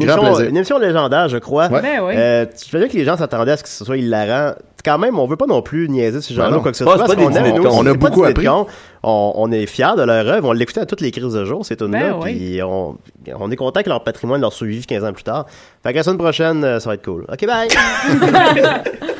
une Grand émission, plaisir. une émission légendaire, je crois. Ouais. Ben oui. Euh, tu dire que les gens s'attendaient à ce que ce soit hilarant. Quand même, on veut pas non plus niaiser ces gens-là Ben ou quoi que ce soit. parce qu'on aime, nous. On a beaucoup appris. On, on est fiers de leur œuvre. On l'écoutait à toutes les crises de jour, ces tunes-là. Ben oui. Puis on, on est content que leur patrimoine leur survive 15 ans plus tard. Fait que la semaine prochaine, euh, ça va être cool. OK, bye!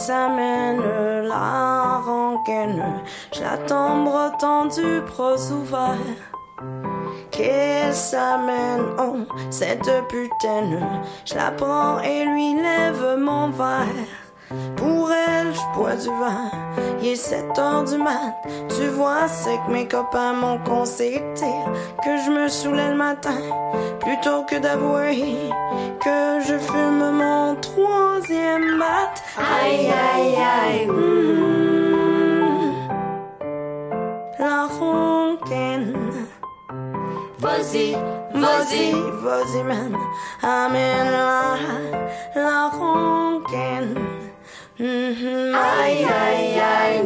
Qu'elle s'amène la rengaine, je l'attends bras tendu, bras ouverts. Qu'elle s'amène, oh, cette putaine, je la prends et lui lève mon verre. Pour elle, je bois du vin, il est 7 heures du mat. Tu vois, c'est que mes copains m'ont conseillé que je me saoulais le matin, plutôt que d'avouer que je fume mon troisième mat. Aïe, aïe, aïe, mm. la roncaine. Vas-y, vas-y, vas-y, man, amène-la, la roncaine. Mhm, Aïe, aïe, aïe,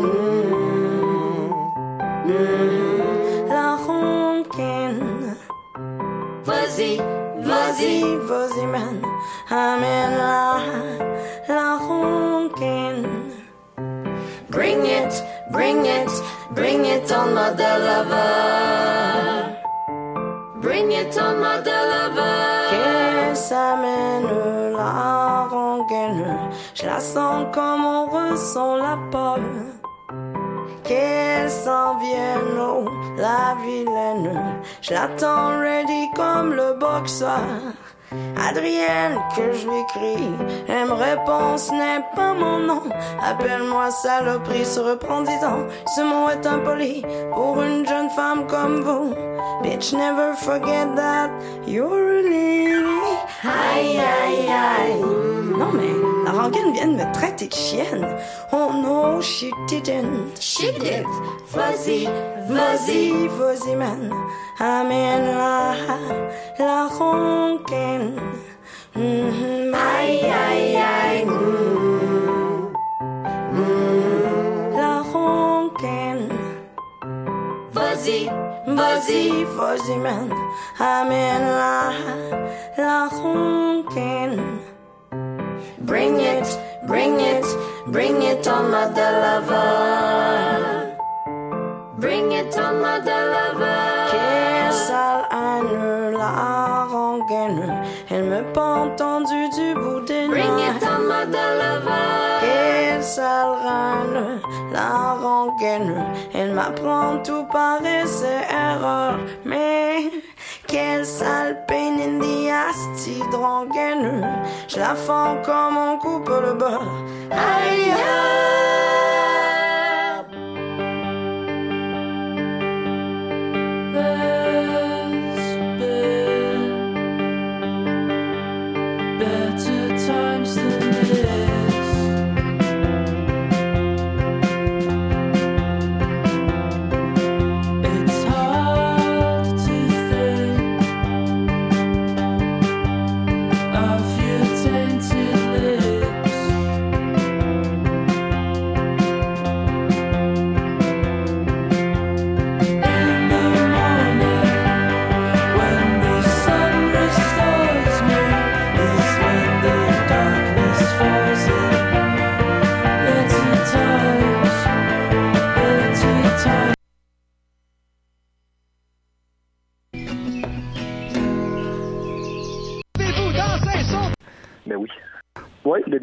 mm. Vas-y, vas-y, man, amène-la, la roncaine. Bring it, bring it, bring it on, mother lover. Bring it on, mother lover. Qu'elle s'amène la rengaine. Je la sens comme on ressent la peur. Qu'elle s'en vienne, oh, la vilaine. Je l'attends ready comme le boxeur. Adrienne, que je lui crie. Elle me répond, ce n'est pas mon nom. Appelle-moi saloperie, se reprend disant, ce mot est impoli pour une jeune femme comme vous. Bitch, never forget that you're a lady. Aïe, aïe, aïe. Non, la rengaine vient de me traiter de chienne. Oh no, she didn't. She did. Vas-y, vas-y, vas-y, man. Amène-la, la rengaine. Mhm, Aïe, aïe, aïe. mm. Mm. La rengaine. Vas-y, vas-y, vas-y, man. Amène-la, la rengaine. Bring it, bring it, bring it on, mother lover. Bring it on, mother lover. Quelle sale âne, la rengaine. Elle me pend tendu du bout des Bring it on, mother lover. Quelle sale reine, la rengaine. Elle m'apprend tout paraît ses erreurs. Mais quelle sale peine in the ass. Je la fends comme on coupe le beurre. Aïe, aïe.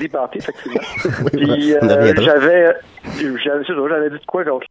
Party, effectivement. Oui, Puis euh, j'avais, j'avais, j'avais dit de quoi contre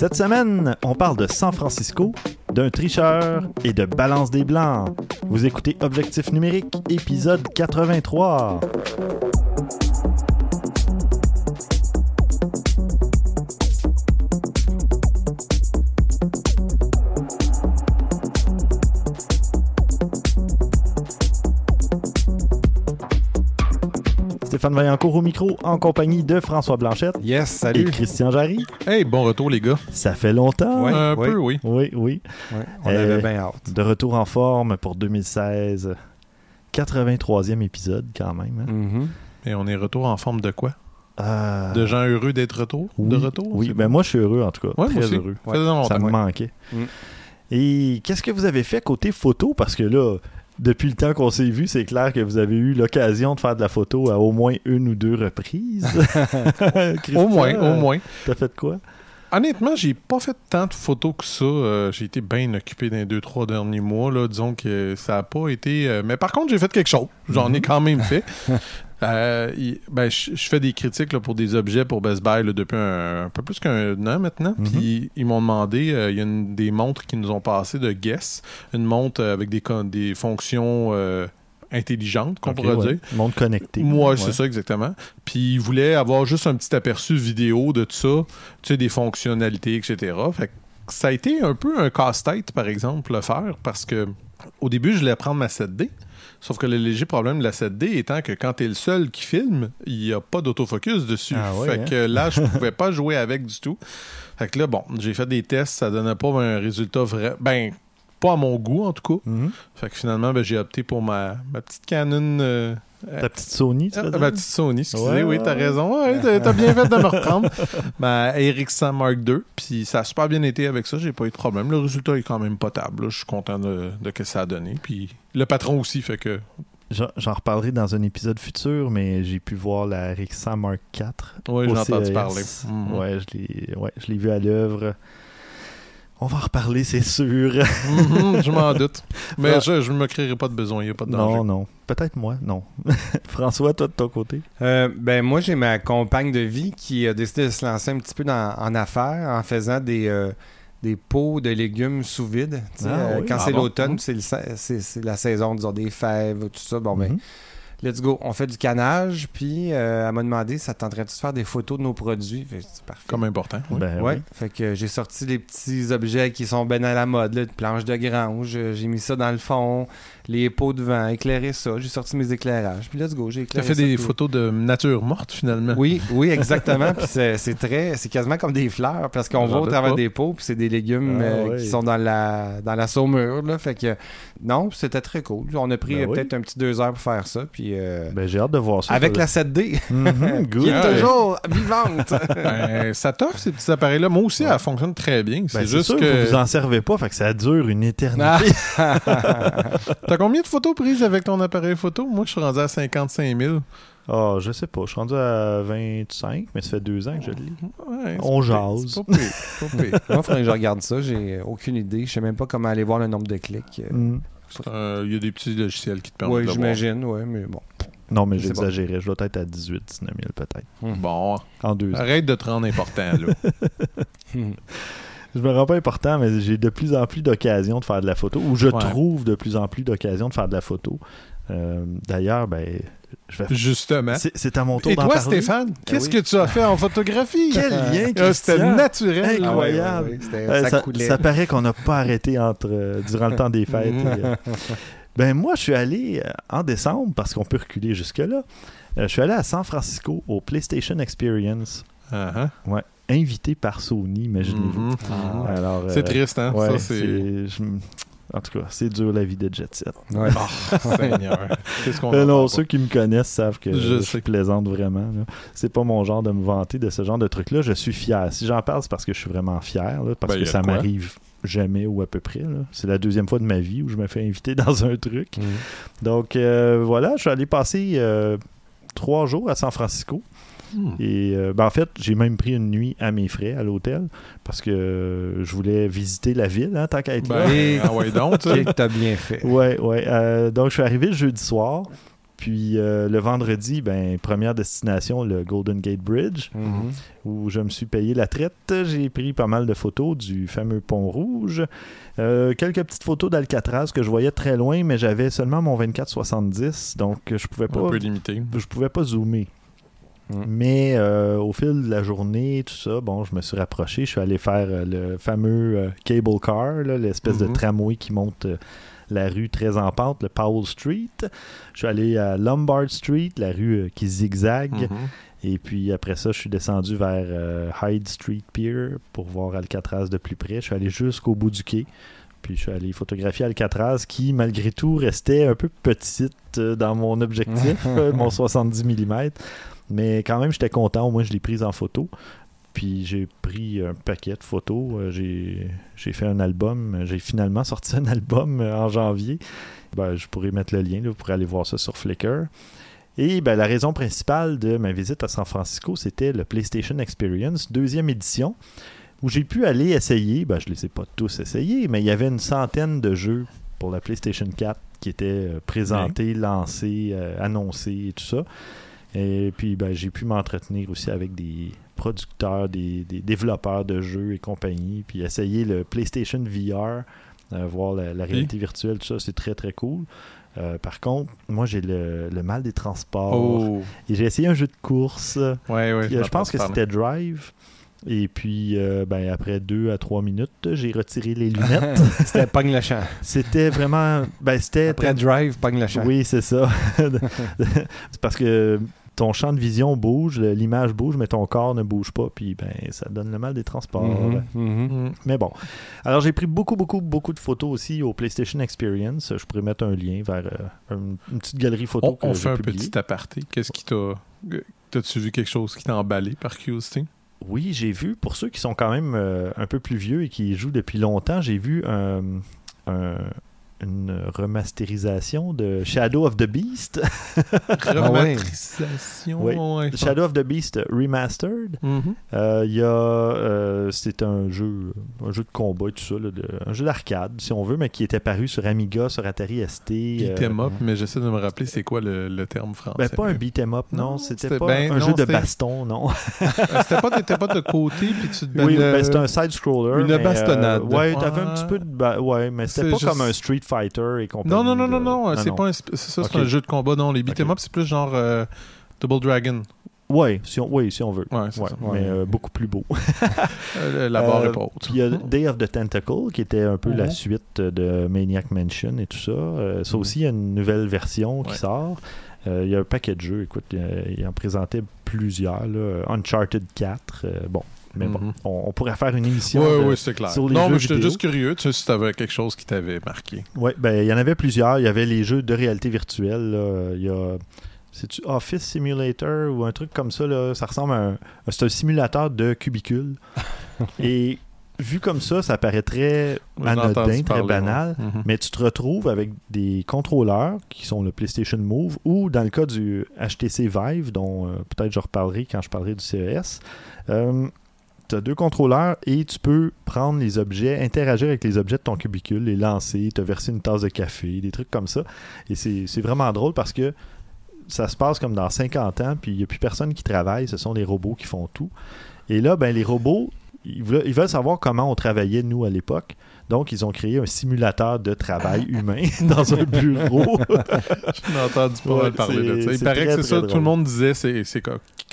Cette semaine, on parle de San Francisco, d'un tricheur et de balance des blancs. Vous écoutez Objectif numérique, épisode 83. Stéphane Vaillancourt au micro, en compagnie de François Blanchette Yes, et salut. Christian Jarry. Hey, bon retour, les gars. Ça fait longtemps. Ouais, un oui. peu, oui. Oui, oui. On Euh, avait bien hâte. De retour en forme pour 2016. 83e épisode quand même. hein. Mhm. Et on est retour en forme de quoi? Euh, De gens heureux d'être retour? Oui, De retour Oui, ben moi je suis heureux en tout cas. Ouais, très moi aussi. heureux. Ça me manquait. Mm. Et qu'est-ce que vous avez fait côté photo? Parce que là, depuis le temps qu'on s'est vu, c'est clair que vous avez eu l'occasion de faire de la photo à au moins une ou deux reprises. Au moins, euh, au moins. T'as fait quoi? Honnêtement, j'ai pas fait tant de photos que ça. Euh, j'ai été bien occupé dans les deux, trois derniers mois. Là. Disons que ça a pas été. euh, Mais par contre, j'ai fait quelque chose. J'en ai quand même fait. Euh, ben, je je fais des critiques là, pour des objets pour Best Buy là, depuis un, un peu plus qu'un an maintenant. Mhm. Puis ils m'ont demandé, euh, il y a une- des montres qui nous ont passé de Guess, une montre euh, avec des, des fonctions intelligente, qu'on Ok, pourrait ouais. dire. Monde connecté. Moi, Ouais. c'est ça exactement. Puis il voulait avoir juste un petit aperçu vidéo de tout ça, tu sais, des fonctionnalités, etc. Fait que ça a été un peu un casse-tête, par exemple, le faire, parce que au début, je voulais prendre ma 7D. Sauf que le léger problème de la 7D étant que quand t'es le seul qui filme, il n'y a pas d'autofocus dessus. Ah fait hein? que là, je pouvais pas jouer avec du tout. Fait que là, bon, j'ai fait des tests, ça donnait pas un résultat vrai. Ben, pas à mon goût en tout cas. Mhm. Fait que finalement, ben, j'ai opté pour ma, ma petite Canon. euh, Ta petite Sony, tu ah, ma petite Sony, excusez, Ouais, oui, t'as raison. Ouais, t'as, bien fait de me reprendre. Ma RX100 Mark II, puis ça a super bien été avec ça, j'ai pas eu de problème. Le résultat est quand même potable. Je suis content de, de ce que ça a donné. Puis le patron aussi, fait que. J'en reparlerai dans un épisode futur, mais j'ai pu voir la RX100 Mark IV. Oui, j'ai entendu CES. parler. Ouais, je l'ai ouais, je l'ai vu à l'œuvre. On va en reparler, c'est sûr. Mhm, je m'en doute. Mais je, je me créerai pas de besoin, il n'y a pas de danger. non, non. Peut-être moi, non. François, toi de ton côté? Euh, ben moi j'ai ma compagne de vie qui a décidé de se lancer un petit peu dans, en affaires en faisant des, euh, des pots de légumes sous vide. Ah euh, oui. Quand Ah c'est bon? l'automne, c'est, le sa- c'est, c'est la saison disons, des fèves, tout ça. Bon ben Mhm. Let's go. On fait du canage, puis euh, elle m'a demandé ça tenterait-tu de faire des photos de nos produits? Fait que c'est parfait. Comme important. oui. Ben Ouais, oui. fait que j'ai sorti les petits objets qui sont ben à la mode, là, de planches de grange, euh, j'ai mis ça dans le fond, les pots de vent, éclairé ça, j'ai sorti mes éclairages, puis let's go, j'ai T'as éclairé fait ça, des puis- photos de nature morte finalement. Oui, oui, exactement, puis c'est c'est très, c'est quasiment comme des fleurs, parce qu'on voit au travers pas. des pots, puis c'est des légumes Ah, euh, qui sont dans la, dans la saumure, là, fait que non, c'était très cool. On a pris Ben euh, oui. peut-être un petit deux heures pour faire ça, puis euh, Ben, j'ai hâte de voir ça. avec ça- la 7D, Mhm, good. qui est toujours vivante. Ben, ça t'offre ces petits appareils-là. Moi aussi, elle fonctionne très bien. Ben, C'est c'est juste sûr, que. vous vous en servez pas, fait que ça dure une éternité. Combien de photos prises avec ton appareil photo? Moi, je suis rendu à 55 000. Ah, je sais pas, je suis rendu à 25, mais ça fait deux ans que je l'ai. Ouais, On jase. pas pire, c'est pas pire. Moi, il faudrait que je regarde ça, j'ai aucune idée, je sais même pas comment aller voir le nombre de clics. Euh, Mm. Euh, Il y a des petits logiciels qui te permettent Oui, de voir. j'imagine, ouais, mais bon. Non, mais j'exagérais. Je dois être à 18, 19 000 peut-être. Bon, En deux ans. arrête de te rendre important, là. Je me rends pas important, mais j'ai de plus en plus d'occasions de faire de la photo, ou je Ouais. trouve de plus en plus d'occasions de faire de la photo. Euh, D'ailleurs, ben, je vais... Justement. c'est à mon tour Et toi, parler. Stéphane, qu'est-ce oui. que tu as fait en photographie? Quel lien, Ah, C'était naturel. Incroyable. Ah ouais, ouais, ouais, c'était- Euh, ça, ça, paraît qu'on n'a pas arrêté entre, euh, durant le temps des fêtes. et, euh, ben moi, je suis allé en décembre, parce qu'on peut reculer jusque-là, je suis allé à San Francisco au PlayStation Experience, Ah, ah. Invité par Sony, imaginez-vous. Alors, C'est euh, triste, hein? ouais, Ça, c'est. c'est- je m- En tout cas, c'est dur la vie de Jet Set. Ouais. Oh, Seigneur. Qu'est-ce qu'on Euh, non, ceux qui me connaissent savent que Je plaisante vraiment. là. C'est pas mon genre de me vanter de ce genre de truc-là. Je suis fier. Si j'en parle, c'est parce que je suis vraiment fier, là, parce Ben, que ça m'arrive jamais ou à peu près. là. C'est la deuxième fois de ma vie où je me fais inviter dans un truc. Mhm. Donc euh, voilà, je suis allé passer euh, trois jours à San Francisco. Hmm. Et euh, ben, en fait, j'ai même pris une nuit à mes frais à l'hôtel parce que euh, je voulais visiter la ville, hein, tant qu'à être là. Ben, ah ouais, donc, tu sais. Ok, t'as bien fait. Ouais, ouais. Euh, donc, je suis arrivé le jeudi soir. Puis euh, le vendredi, ben, première destination, le Golden Gate Bridge, Mhm. où je me suis payé la traite. J'ai pris pas mal de photos du fameux pont rouge. Euh, quelques petites photos d'Alcatraz que je voyais très loin, mais j'avais seulement mon 24-70, donc je pouvais pas Un peu limité. je pouvais pas zoomer. Mm. Mais euh, au fil de la journée, tout ça, bon, je me suis rapproché. Je suis allé faire euh, le fameux euh, cable car, l'espèce de Mhm. tramway qui monte la rue très en pente, le Powell Street. Je suis allé à Lombard Street, la rue qui zigzague. Mhm. Et puis après ça, je suis descendu vers euh, Hyde Street Pier pour voir Alcatraz de plus près. Je suis allé jusqu'au bout du quai. Puis je suis allé photographier Alcatraz qui, malgré tout, restait un peu petite euh, dans mon objectif, euh, mon 70 mm. Mais quand même, j'étais content. Au moins, je l'ai prise en photo. Puis j'ai pris un paquet de photos. Euh, J'ai j'ai fait un album. J'ai finalement sorti un album euh, en janvier. Ben, je pourrais mettre le lien. là, vous pourrez aller voir ça sur Flickr. Et ben, la raison principale de ma visite à San Francisco, c'était le PlayStation Experience, deuxième édition, où j'ai pu aller essayer, ben, je ne les ai pas tous essayés, mais il y avait une centaine de jeux pour la PlayStation 4 qui étaient euh, présentés, lancés, euh, annoncés et tout ça. Et puis ben, j'ai pu m'entretenir aussi avec des producteurs, des, des développeurs de jeux et compagnie, puis essayer le PlayStation VR euh, voir la, la réalité virtuelle, tout ça, c'est très très cool. Euh, par contre, moi j'ai le, le mal des transports. Oh, Et j'ai essayé un jeu de course. ouais, ouais. Euh, je pense que c'était Drive. Et puis, euh, ben, après deux à trois minutes, j'ai retiré les lunettes. C'était pogne le champ. c'était vraiment. Ben, c'était. Après Drive, pogne le champ. Oui, c'est ça. c'est parce que ton champ de vision bouge, l'image bouge, mais ton corps ne bouge pas. Puis, ben, ça donne le mal des transports. Mhm, mhm. Mm. Mais bon. Alors, j'ai pris beaucoup, beaucoup, beaucoup de photos aussi au PlayStation Experience. Je pourrais mettre un lien vers euh, une, une petite galerie photo On, que on j'ai fait un petit aparté. Qu'est-ce qui t'a. euh, T'as-tu vu quelque chose qui t'a emballé par curiosité? Oui, j'ai vu, pour ceux qui sont quand même euh, un peu plus vieux et qui jouent depuis longtemps, j'ai vu un- un- une remasterisation de Shadow of the Beast. Remasterisation. Oui. ouais. Shadow of the Beast Remastered. Mhm. Euh, Il y a, euh, c'est un jeu, un jeu de combat et tout ça, là, de- un jeu d'arcade si on veut, mais qui était paru sur Amiga, sur Atari ST. euh, Beat'em up, mais j'essaie de me rappeler c'est quoi le, le terme français. ben, pas un beat'em up, non, Non, c'était pas ben, un non, jeu de baston, non. Euh, C'était pas, t'étais pas de côté, puis tu te oui, ben, ben, euh, c'était un side-scroller. une mais, euh, bastonade. ouais, t'avais un petit peu de. ouais, mais c'était pas juste- comme un Street Fighter et compagnie. Non, non, non, non, de- non, c'est pas un, ça, c'est un jeu de combat. Non, les beat'em up, c'est plus genre euh, Double Dragon. Ouais, si on, oui, si on veut. Ouais, c'est Ouais, ça. mais euh, beaucoup plus beau. Euh, la barre est pas haute. Il y a Day of the Tentacle, qui était un peu la suite de Maniac Mansion et tout ça. Euh, ça aussi, il y a une nouvelle version qui sort. Il y a un paquet de jeux. Écoute, il en présentait plusieurs. là. Uncharted 4. euh, bon, mais bon, Mhm. on, on pourrait faire une émission. Oui, de- oui, c'est clair. sur les Non, jeux mais j'étais juste curieux, tu sais, si t'avais quelque chose qui t'avait marqué. Ouais, ben, il y en avait plusieurs. Il y avait les jeux de réalité virtuelle. là. Il y a. C'est-tu Office Simulator ou un truc comme ça? Là? Ça ressemble à un. C'est un simulateur de cubicule. Et vu comme ça, ça paraît très anodin, très banal. ouais. Mhm. Mais tu te retrouves avec des contrôleurs qui sont le PlayStation Move ou dans le cas du HTC Vive, dont euh, peut-être je reparlerai quand je parlerai du CES. Tu as deux contrôleurs et tu peux prendre les objets, interagir avec les objets de ton cubicule, les lancer, te verser une tasse de café, des trucs comme ça. Et c'est vraiment drôle parce que ça se passe comme dans 50 ans, puis il n'y a plus personne qui travaille, ce sont les robots qui font tout. Et là, ben, les robots, ils veulent, ils veulent savoir comment on travaillait, nous, à l'époque. Donc, ils ont créé un simulateur de travail humain dans un bureau. J'en ai entendu pas Ouais, parler de ça. Il paraît très, que c'est ça, tout drôle. le monde disait c'est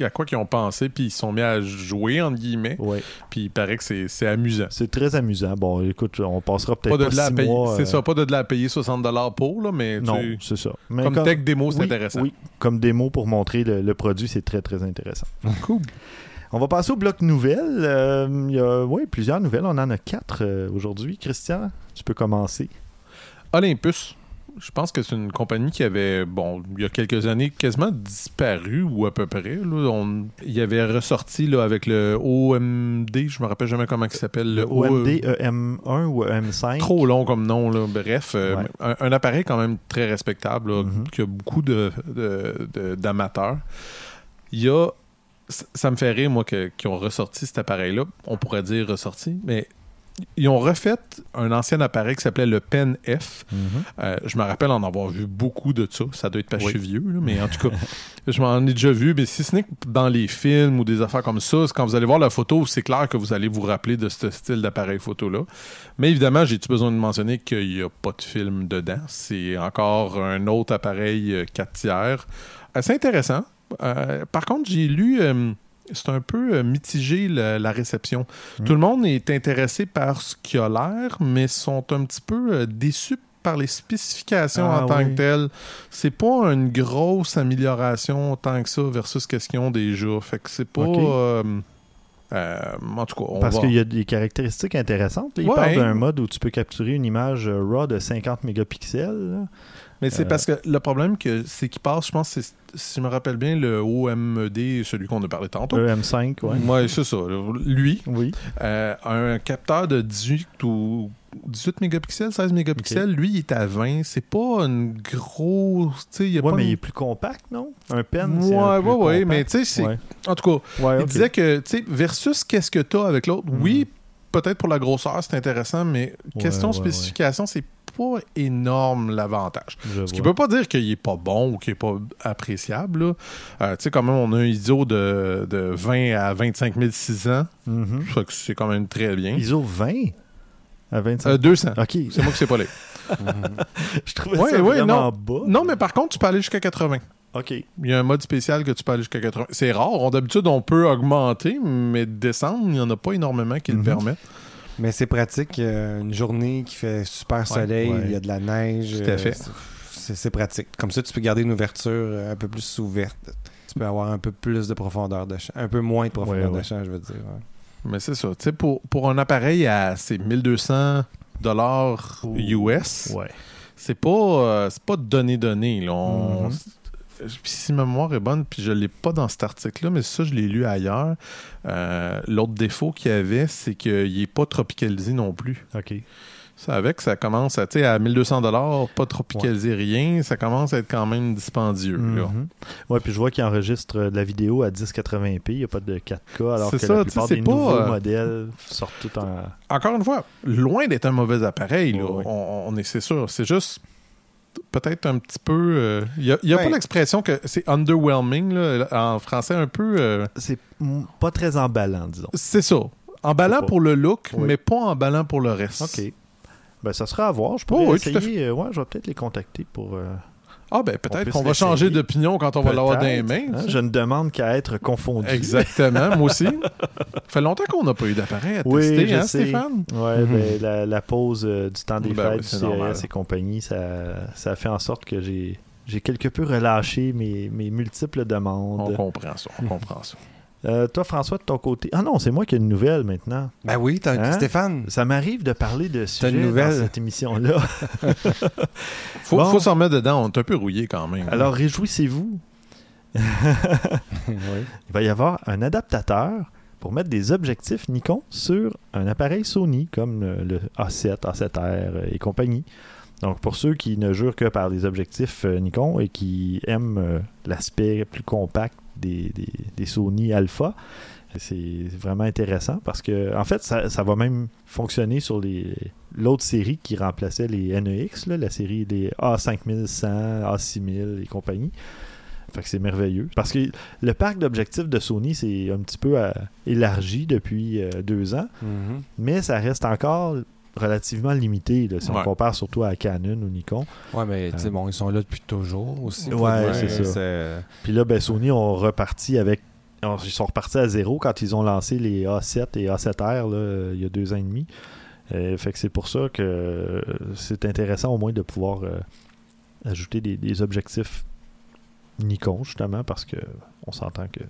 à quoi qu'ils ont pensé, puis ils se sont mis à jouer, entre guillemets, ouais, puis il paraît que c'est c'est amusant. c'est très amusant. Bon, écoute, on passera peut-être Pas pas, de à six mois, c'est euh, ça, pas de là à payer 60$ pour, là, mais Non, tu- c'est ça. Mais comme tech démo, c'est oui, intéressant. Oui, comme démo pour montrer le, le produit, c'est très, très intéressant. Cool. On va passer au bloc nouvelles. Euh, Il y a plusieurs nouvelles. On en a quatre euh, aujourd'hui. Christian, tu peux commencer. Olympus, je pense que c'est une compagnie qui avait, bon, il y a quelques années, quasiment disparu, ou à peu près. Là, on, il avait ressorti là, avec le OMD, je me rappelle jamais comment il s'appelle. Le Le OMD EM1 ou EM5. Trop long comme nom, là. bref. euh, Ouais. un, un appareil quand même très respectable, là, Mhm. qui a beaucoup de, de- de- d'amateurs. Il y a. Ça ça me fait rire, moi, qu'ils ont ressorti cet appareil-là. On pourrait dire ressorti, mais ils ont refait un ancien appareil qui s'appelait le Pen F. Mhm. Euh, je me rappelle en avoir vu beaucoup de ça. Ça doit être que Oui. vieux, là, mais en tout cas, je m'en ai déjà vu. Mais si ce n'est que dans les films ou des affaires comme ça, c'est quand vous allez voir la photo, c'est clair que vous allez vous rappeler de ce style d'appareil photo-là. Mais évidemment, j'ai-tu besoin de mentionner qu'il n'y a pas de film dedans? C'est encore un autre appareil euh, 4 tiers. Assez intéressant. Euh, par contre, j'ai lu. euh, c'est un peu euh, mitigé la, la réception. Mm. Tout le monde est intéressé par ce qui a l'air, mais sont un petit peu déçus par les spécifications Ah, en tant oui. que telles. C'est pas une grosse amélioration tant que ça versus qu'est-ce qu'ils ont déjà. Fait que c'est pas. Euh, euh, en tout cas, on Parce va- qu'il y a des caractéristiques intéressantes. Il Ouais. parle d'un mode où tu peux capturer une image RAW de 50 mégapixels. là. Mais c'est Euh, parce que le problème, que c'est qu'il passe, je pense, c'est- si je me rappelle bien, le OMD, celui qu'on a parlé tantôt. EM5, ouais. Ouais, c'est ça. Lui, Oui. euh, un capteur de 18 ou 18 mégapixels, 16 mégapixels, lui, il est à 20. C'est pas une grosse. Pas mais une- il est plus compact, non? Un pen, Ouais, c'est un ouais, ouais, mais tu sais, c'est. Ouais. En tout cas, Ouais, il disait que, tu sais, versus qu'est-ce que tu as avec l'autre, Mhm. oui, peut-être pour la grosseur, c'est intéressant, mais question ouais, spécification, c'est pas énorme l'avantage. Ce qui vois. veut pas dire qu'il est pas bon ou qu'il est pas appréciable. Euh, tu sais, quand même, on a un ISO de, de 20 à 25 600. Mhm. Ça fait que c'est quand même très bien. ISO 20? À 25 Euh, 200. Ok, C'est moi qui sais pas les. je trouvais ça vraiment non. bas. Non, mais par contre, tu peux aller jusqu'à 80. Ok. Il y a un mode spécial que tu peux aller jusqu'à 80. C'est rare. On- D'habitude, on peut augmenter, mais descendre, il n'y en a pas énormément qui Mhm. le permettent. Mais c'est pratique. euh, une journée qui fait super soleil, ouais. il y a de la neige. Tout à euh, fait. c'est- pratique. Comme ça, tu peux garder une ouverture euh, un peu plus ouverte. Tu peux avoir un peu plus de profondeur de champ. Un peu moins de profondeur Ouais, ouais. de champ, je veux dire. ouais. Mais c'est ça. Tu sais, pour, pour un appareil à ces 1200 dollars US, Ouais. c'est pas, euh, c'est pas donné-donné. là. On- Mhm. Si ma mémoire est bonne, puis je l'ai pas dans cet article-là, mais ça, je l'ai lu ailleurs. euh, L'autre défaut qu'il y avait, c'est qu'il est pas tropicalisé non plus. Ok. Ça avec, ça commence à, tu sais, à 1200 dollars, pas tropicalisé rien, ça commence à être quand même dispendieux. Mhm. Ouais, puis je vois qu'il enregistre de la vidéo à 1080p, il n'y a pas de 4K, alors que C'est ça, la plupart des pas, nouveaux euh, modèles sortent tout en... Encore une fois, loin d'être un mauvais appareil, là. Ouais, ouais. On, on est, c'est sûr. C'est juste peut-être un petit peu. euh, Il n'y a, Ouais. pas l'expression que c'est underwhelming, là, en français, un peu. euh, C'est pas très emballant, disons. c'est ça. Emballant pour le look, Oui. mais pas emballant pour le reste. Ok. Ben, ça sera à voir. Je pourrais Oh, oui, essayer. euh, ouais, je vais peut-être les contacter pour... euh, Ah, ben On peut-être peut qu'on va changer d'opinion quand on va l'avoir dans les mains. hein, je ne demande qu'à être confondu. Exactement, moi aussi. Ça fait longtemps qu'on n'a pas eu d'appareil à Oui, tester, je hein, sais. Stéphane? Ouais, Mhm. ben, la, la pause euh, du temps des Ben oui, fêtes, c'est du normal. CRS et compagnie, ça, ça a fait en sorte que j'ai j'ai quelque peu relâché mes, mes multiples On demandes. comprend ça, on comprend ça. Euh, toi, François, de ton côté. Ah non, c'est moi qui ai une nouvelle maintenant. Ben oui, t'as Hein? Stéphane. Ça m'arrive de parler de sujets une nouvelle? dans cette émission-là. Faut, Bon. faut s'en mettre dedans, on est un peu rouillé quand même. Alors, réjouissez-vous. Il va y avoir un adaptateur pour mettre des objectifs Nikon sur un appareil Sony comme le A7, A7R euh, et compagnie. Donc, pour ceux qui ne jurent que par des objectifs euh, Nikon et qui aiment euh, l'aspect plus compact des, des- des Sony Alpha, c'est vraiment intéressant parce que, en fait, ça, ça va même fonctionner sur les l'autre série qui remplaçait les NEX, là, la série des A5100, A6000 et compagnie. Fait que c'est merveilleux. Parce que le parc d'objectifs de Sony s'est un petit peu euh, élargi depuis euh, deux ans, Mhm. mais ça reste encore relativement limité là, si on compare surtout à Canon ou Nikon. Ouais, mais tu sais, bon, ils sont là depuis toujours aussi. Ouais, c'est ça. Puis là, ben, Sony ont reparti avec. Ils sont repartis à zéro quand ils ont lancé les A7 et A7R là, euh, il y a deux ans et demi. Euh, fait que c'est pour ça que euh, c'est intéressant au moins de pouvoir euh, ajouter des, des objectifs Nikon, justement, parce que on s'entend que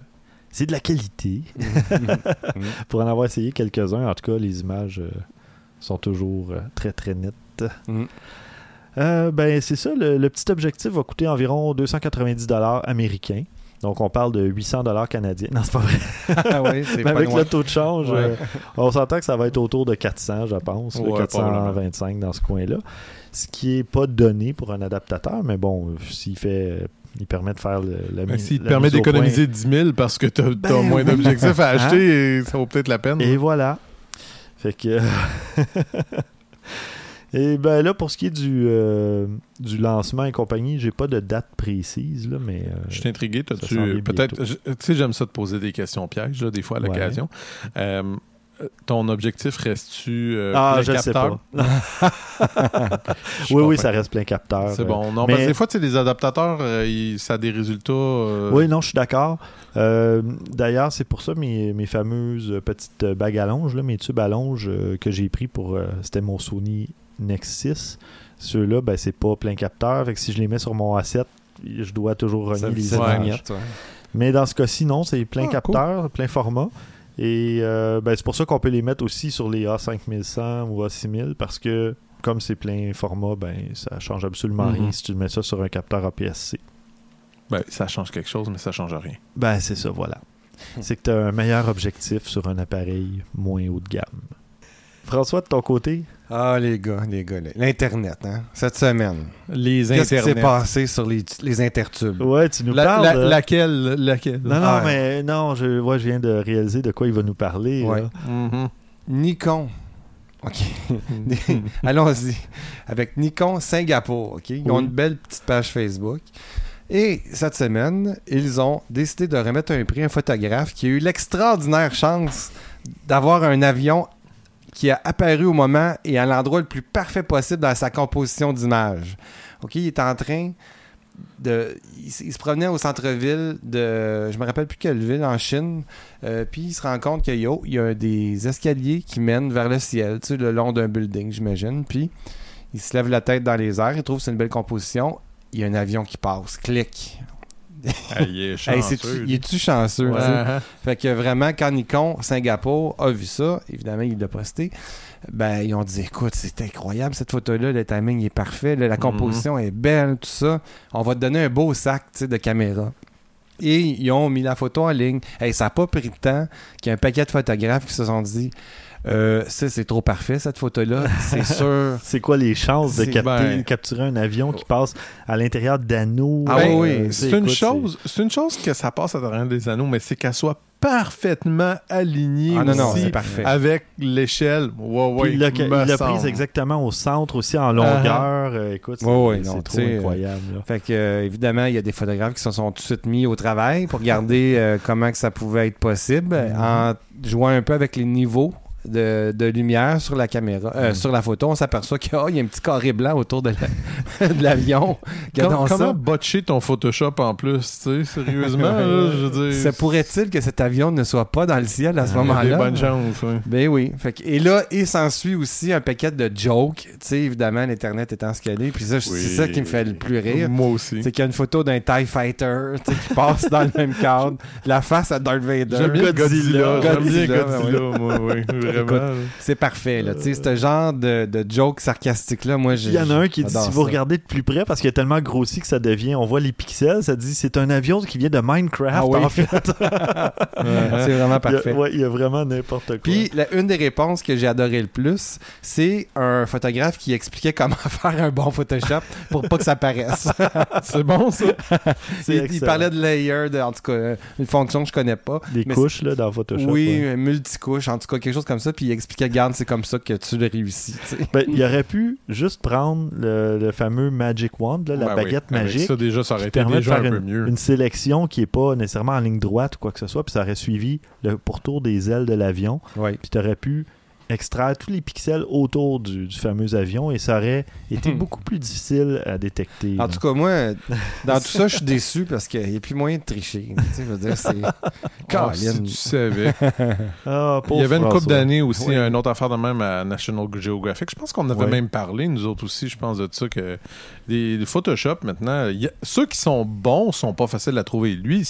c'est de la qualité. pour en avoir essayé quelques-uns, en tout cas, les images euh, sont toujours euh, très très nettes. Mm. Euh, ben, c'est ça, le, le petit objectif va coûter environ 290 américains. Donc, on parle de 800 canadiens. Non, c'est pas vrai. Ah ouais, Mais avec le taux de change, Ouais. euh, on s'entend que ça va être autour de 400, je pense. Ouais, 425 dans ce coin-là. Ce qui est pas donné pour un adaptateur, mais bon, s'il fait... il permet de faire le, la Ben, mise- S'il te permet d'économiser 10 000 parce que tu as, Ben moins d'objectifs à Hein? acheter, et ça vaut peut-être la peine. Et voilà. Fait que. et ben là, pour ce qui est du, euh, du lancement et compagnie, j'ai pas de date précise, là, mais. euh, Je suis intrigué. peut-être. Tu sais, j'aime ça te poser des questions pièges, là, des fois à Ouais. l'occasion. Euh, ton objectif reste-tu euh, ah, plein je le sais capteur? pas. Oui, oui, ça reste plein capteur. C'est euh, bon. Non, mais- parce que des fois, tu sais, les adaptateurs, euh, ils- ça a des résultats. euh, Oui, non, je suis d'accord. D'ailleurs, c'est pour ça mes, mes fameuses petites bagues à longe, là, mes tubes à longe que j'ai pris pour. C'était mon Sony Nexus. Ceux-là, ben, c'est pas plein capteur. Fait que si je les mets sur mon A7, je dois toujours renier les ça images. vignette, ouais. Mais dans ce cas-ci, non, c'est plein Ah, capteur, plein format. Et euh, ben, c'est pour ça qu'on peut les mettre aussi sur les A5100 ou A6000 parce que comme c'est plein format, ben ça change absolument Mhm. rien si tu mets ça sur un capteur APS-C. ben, ça change quelque chose, mais ça change rien. Ben c'est ça, voilà. c'est que tu as un meilleur objectif sur un appareil moins haut de gamme. François, de ton côté, Ah, les gars, les gars, là. l'Internet, hein, cette semaine. Les Qu'est-ce qui s'est passé sur les, les intertubes? ouais, tu nous La- parles. la- de- laquelle Laquelle? Non, non, Ah, mais non, je, ouais, je viens de réaliser de quoi il va nous parler. Ouais. là. Mhm. Nikon. OK. Allons-y. Avec Nikon Singapour, OK? Ils ont une belle petite page Facebook. Et cette semaine, ils ont décidé de remettre un prix à un photographe qui a eu l'extraordinaire chance d'avoir un avion qui a apparu au moment et à l'endroit le plus parfait possible dans sa composition d'image. OK, il est en train de... Il, se promenait au centre-ville de... Je me rappelle plus quelle ville, en Chine. euh, puis il se rend compte qu'il y a, il y a des escaliers qui mènent vers le ciel, tu sais, le long d'un building, j'imagine. Puis il se lève la tête dans les airs, il trouve que c'est une belle composition. Il y a un avion qui passe, clic. Ah, il est Hey, chanceux. il est-tu chanceux? Ouais. sais? Fait que vraiment, quand Nikon Singapour a vu ça, évidemment, il l'a posté. Ben, ils ont dit écoute, c'est incroyable cette photo-là, le timing est parfait, là, la composition est belle, tout ça. On va te donner un beau sac de caméra. Et ils ont mis la photo en ligne. Hey, ça n'a pas pris de temps qu'il y a un paquet de photographes qui se sont dit euh, ça, c'est trop parfait cette photo-là, c'est sûr. C'est quoi les chances de capter- ben- capturer un avion qui passe à l'intérieur d'anneaux? Ah Ben, oui, euh, c'est une chose, c'est une chose que ça passe à travers des anneaux, mais c'est qu'elle soit parfaitement alignée Ah non, aussi parfait. avec l'échelle. Ouais, Puis ouais, il l'a prise exactement au centre aussi en longueur. Euh, écoute, c'est Ouais, trop incroyable. là. Fait que euh, évidemment, il y a des photographes qui se sont tout de suite mis au travail pour regarder euh, comment que ça pouvait être possible Mhm. en jouant un peu avec les niveaux de, de lumière sur la caméra, euh, Mhm. sur la photo. On s'aperçoit qu'il y a un petit carré blanc autour de la- de l'avion. Comment ça. botcher ton Photoshop en plus, tu sais, sérieusement, là, je veux dire. Se pourrait-il que cet avion ne soit pas dans le ciel à ce Il y a des moment-là? bonnes chances, ouais. Ben oui. Fait que- et là, il s'ensuit aussi un paquet de jokes. Tu sais, évidemment, l'Internet étant scalé. Puis ça, Oui. c'est ça qui me fait le plus rire. Moi aussi. C'est qu'il y a une photo d'un TIE Fighter qui passe dans le même cadre. La face à Darth Vader. J'aime bien Godzilla. J'aime bien Godzilla, Godzilla, moi, oui. C'est parfait, là. Tu sais, ce genre de, de joke sarcastique-là, moi, j'ai. Il y en a un qui dit si vous regardez de plus près, parce qu'il est tellement grossi que ça devient, on voit les pixels, ça dit c'est un avion qui vient de Minecraft Ah oui. en fait. Ouais, c'est vraiment Il y a- parfait. ouais, il y a vraiment n'importe quoi. Puis, la- une des réponses que j'ai adoré le plus, c'est un photographe qui expliquait comment faire un bon Photoshop pour pas que ça paraisse. C'est bon, ça? Il, parlait de layer, de, en tout cas, une fonction que je connais pas. des couches là, dans Photoshop. oui, ouais. multicouche, en tout cas, quelque chose comme ça. Puis il expliquait, regarde, c'est comme ça que tu le réussis. Ben, il aurait pu juste prendre le, le fameux Magic Wand, là, la Ben oui, baguette avec magique, Ça, déjà, ça aurait été déjà faire un peu une, mieux. une sélection qui est pas nécessairement en ligne droite ou quoi que ce soit, puis ça aurait suivi le pourtour des ailes de l'avion, puis tu aurais pu extraire tous les pixels autour du, du fameux avion et ça aurait été Hmm. beaucoup plus difficile à détecter. En là. tout cas, moi, dans tout ça, je suis déçu parce qu'il n'y a plus moyen de tricher. Tu sais, je veux dire, c'est. Ah, si tu savais. Ah, Il y avait une couple d'années aussi, Oui. une autre affaire de même à National Geographic. Je pense qu'on avait Ouais. même parlé, nous autres aussi, je pense de ça, que les, les Photoshop, maintenant, il y a- ceux qui sont bons sont pas faciles à trouver. Lui,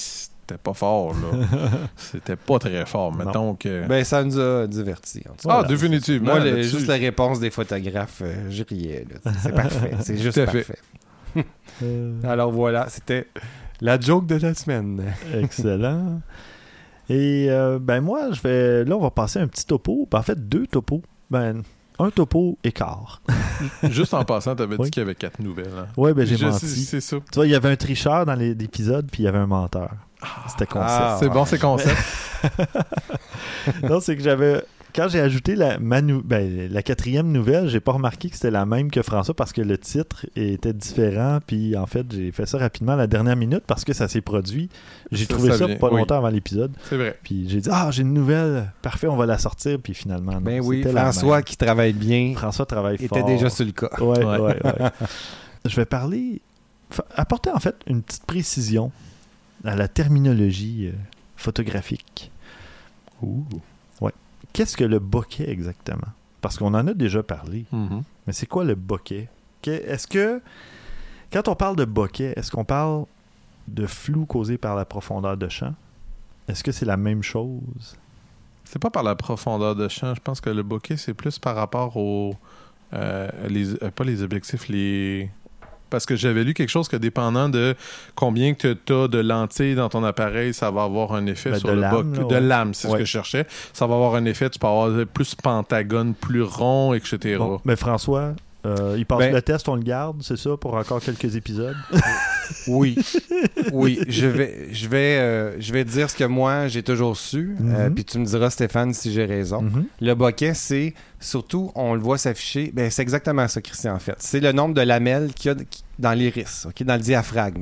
c'était pas fort, là. c'était pas très fort, mettons que... Ben, ça nous a divertis. en tout cas. ah, voilà. définitivement. Moi, juste la réponse des photographes, euh, je riais. là. C'est parfait. C'est juste parfait. Euh, Alors voilà, c'était la joke de la semaine. excellent. Et euh, ben moi, je vais. Là, on va passer un petit topo. Ben, en fait, deux topos. Ben, un topo écart. Juste en passant, t'avais Oui. dit qu'il y avait quatre nouvelles. hein. Ouais, ben j'ai menti. c'est- ça. Tu vois, il y avait un tricheur dans les- l'épisode, puis il y avait un menteur. C'était concept. Ah, C'est bon, c'est concept. non, c'est que j'avais. Quand j'ai ajouté la, ma nou- ben, la quatrième nouvelle, j'ai pas remarqué que c'était la même que François parce que le titre était différent. Puis en fait, j'ai fait ça rapidement à la dernière minute parce que ça s'est produit. J'ai Ça, trouvé ça pas oui. longtemps avant l'épisode. C'est vrai. Puis j'ai dit Ah, j'ai une nouvelle. Parfait, on va la sortir. Puis finalement, non, Ben oui, c'était la François même. qui travaille bien François travaille était fort. déjà sur le cas. Ouais, Ouais. ouais, ouais. Je vais parler, apporter en fait une petite précision à la terminologie euh, photographique. Ouais. Qu'est-ce que le bokeh exactement? Parce qu'on en a déjà parlé. Mhm. Mais c'est quoi le bokeh? Est-ce que, quand on parle de bokeh, est-ce qu'on parle de flou causé par la profondeur de champ? Est-ce que c'est la même chose? C'est pas par la profondeur de champ. Je pense que le bokeh, c'est plus par rapport aux. euh, les, euh, pas les objectifs, les. Parce que j'avais lu quelque chose que dépendant de combien que tu as de lentilles dans ton appareil, ça va avoir un effet Ben, sur le lame, là, De lame, c'est ce que je cherchais. Ça va avoir un effet, tu peux avoir plus pentagone, plus rond, etc. Bon, mais François, euh, il passe Ben- le test, on le garde, c'est ça, pour encore quelques épisodes? Oui, oui, je vais, je vais, euh, je vais dire ce que moi j'ai toujours su, euh, Mhm. puis tu me diras Stéphane si j'ai raison. Mhm. Le bokeh, c'est surtout, on le voit s'afficher, ben c'est exactement ça, Christian, en fait. C'est le nombre de lamelles qu'il y a qui- dans l'iris, ok, dans le diaphragme.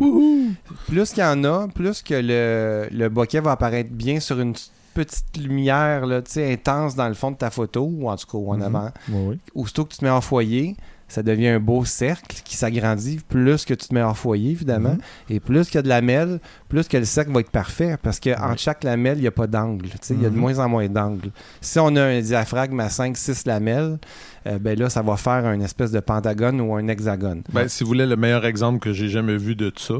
Plus qu'il y en a, plus que le, le bokeh va apparaître bien sur une petite lumière là, intense dans le fond de ta photo, ou en tout cas ou en Mhm. avant, Oui, oui. aussitôt que tu te mets en foyer, ça devient un beau cercle qui s'agrandit plus que tu te mets en foyer, évidemment. Mhm. Et plus qu'il y a de lamelles, plus que le cercle va être parfait. Parce qu'entre chaque lamelle, il n'y a pas d'angle. Il y a de Mhm. moins en moins d'angles. Si on a un diaphragme à 5-6 lamelles, euh, ben là, ça va faire un espèce de pentagone ou un hexagone. Ben, si vous voulez le meilleur exemple que j'ai jamais vu de ça,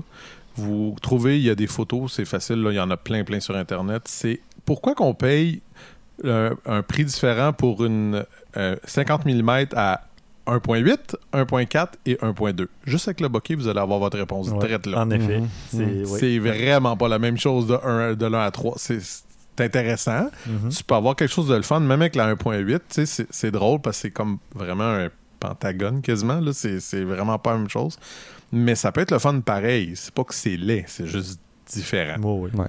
vous trouvez, il y a des photos, c'est facile, là, il y en a plein, plein sur Internet. C'est pourquoi qu'on paye euh, un prix différent pour une euh, 50 mm à 1.8, 1.4 et 1.2. Juste avec le bokeh, vous allez avoir votre réponse Ouais, direct là. En effet. Mhm. C'est Mhm. oui. C'est vraiment pas la même chose de 1 de l'un à 3. C'est intéressant. Mhm. Tu peux avoir quelque chose de le fun, même avec la 1.8. tu sais, C'est drôle parce que c'est comme vraiment un pentagone quasiment. là. C'est c'est vraiment pas la même chose. Mais ça peut être le fun pareil. C'est pas que c'est laid, c'est juste différent. Oui, oui.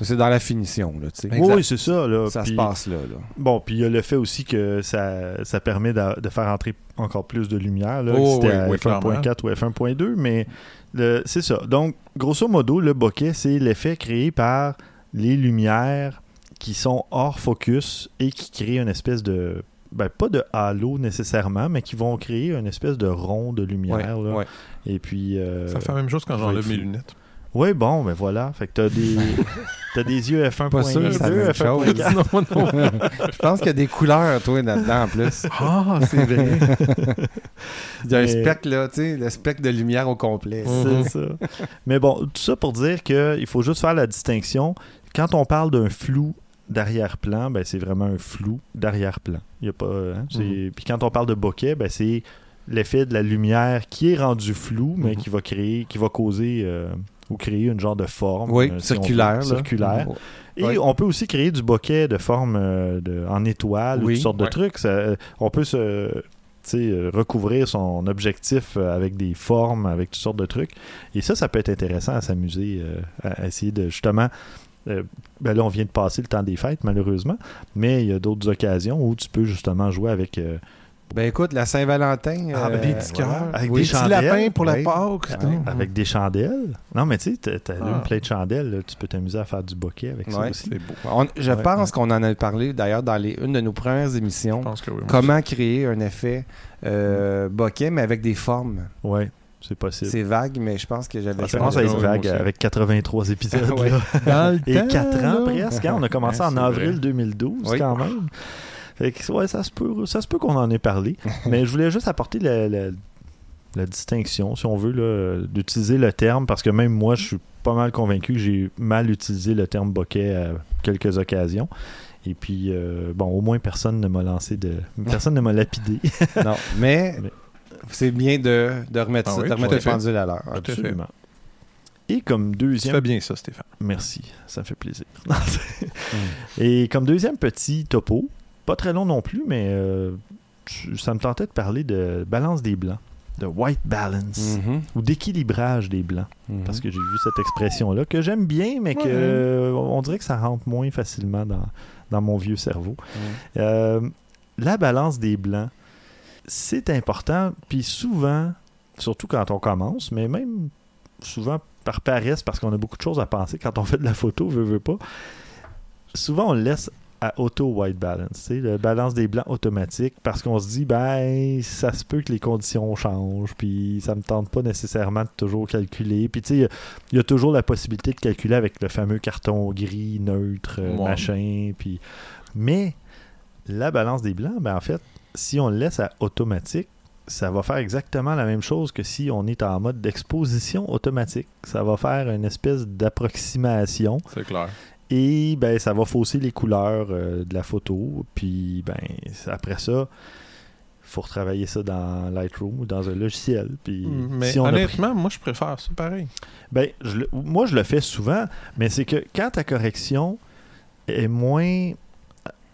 C'est dans la finition, là, tu sais. Oui, c'est ça. Là. Ça se passe là. là. Bon, puis il y a le fait aussi que ça, ça permet de, de faire entrer encore plus de lumière. Là, Oh, oui, à oui, F1.4 ou F1.2, mais le- c'est ça. Donc, grosso modo, le bokeh, c'est l'effet créé par les lumières qui sont hors focus et qui créent une espèce de. Ben, pas de halo nécessairement, mais qui vont créer une espèce de rond de lumière. Ouais, là. ouais. Et puis. euh, Ça fait la même chose quand j'enlève mes lunettes. Oui, bon, ben voilà. Fait que t'as des, t'as des yeux F1.2, Pas sûr c'est la même chose. F1.4. Je pense qu'il y a des couleurs, toi, là-dedans, en plus. Ah, c'est vrai. Il y a un spectre, là, tu sais, le spectre de lumière au complet. C'est ça. Mais bon, tout ça pour dire qu'il faut juste faire la distinction. Quand on parle d'un flou d'arrière-plan, ben c'est vraiment un flou d'arrière-plan. Il y a pas. hein, Mhm. Puis quand on parle de bokeh, ben c'est l'effet de la lumière qui est rendu flou, mais Mhm. qui va créer, qui va causer euh, ou créer une genre de forme. Oui, euh, si on veut, circulaire. circulaire. Et on peut aussi créer du bokeh de forme euh, de- en étoile ou toutes sortes de trucs. Ça, euh, on peut se recouvrir son objectif avec des formes, avec toutes sortes de trucs. Et ça, ça peut être intéressant à s'amuser, euh, à, à essayer de justement. euh, ben là, on vient de passer le temps des fêtes, malheureusement, mais il y a d'autres occasions où tu peux justement jouer avec, euh, Ben écoute, la Saint-Valentin. Ah, ben, euh, des petits voilà. cœurs. Avec Oui, des petits lapins pour la Oui. Pâques. Avec des chandelles. Non, mais tu sais, t'as- t'allumes Ah. plein de chandelles, là, tu peux t'amuser à faire du bokeh avec ça aussi. C'est beau. on- je Ouais, pense ouais. qu'on en a parlé d'ailleurs dans les, une de nos premières émissions. Je pense que oui. Comment créer un effet euh, bokeh, mais avec des formes. Ouais, c'est possible. C'est vague, mais je pense que j'avais commence un- à être oui, vague aussi. avec 83 épisodes. Ouais. là. Dans le Et temps, 4 ans là. presque. hein, On a commencé Ouais, en avril vrai. 2012 Oui. quand même. Fait que, ouais, ça se peut, ça se peut qu'on en ait parlé. Mais je voulais juste apporter la, la- la distinction, si on veut, là, d'utiliser le terme, parce que même moi, je suis pas mal convaincu que j'ai mal utilisé le terme bokeh à quelques occasions. Et puis, euh, bon, au moins personne ne m'a lancé de. Personne ne m'a lapidé. Non, mais Mais- c'est bien de, de remettre, Ah oui, de remettre à le fait. pendule à l'heure. Absolument. Et comme Tu deuxième fais bien ça, Stéphane. Merci, ça me fait plaisir. Et comme deuxième petit topo, pas très long non plus, mais euh, ça me tentait de parler de balance des blancs, de white balance, Mhm, ou d'équilibrage des blancs, mhm. parce que j'ai vu cette expression-là que j'aime bien, mais que on dirait que ça rentre moins facilement dans, dans mon vieux cerveau. Euh, la balance des blancs, c'est important, puis souvent, surtout quand on commence, mais même souvent par paresse, parce qu'on a beaucoup de choses à penser quand on fait de la photo, veut, veut pas, souvent on le laisse à auto white balance, le balance des blancs automatique, parce qu'on se dit, ben, ça se peut que les conditions changent, puis ça me tente pas nécessairement de toujours calculer, puis tu sais, il y a- il y, a toujours la possibilité de calculer avec le fameux carton gris, neutre, euh, Ouais. machin, puis... Mais la balance des blancs, ben en fait, si on le laisse à automatique, ça va faire exactement la même chose que si on est en mode d'exposition automatique. Ça va faire une espèce d'approximation C'est clair. Et ben ça va fausser les couleurs euh, de la photo. Puis ben après ça, faut retravailler ça dans Lightroom ou dans un logiciel. Puis Mais si on a pris- honnêtement, moi, je préfère ça pareil. ben, je le- moi, je le fais souvent, mais c'est que quand ta correction est moins.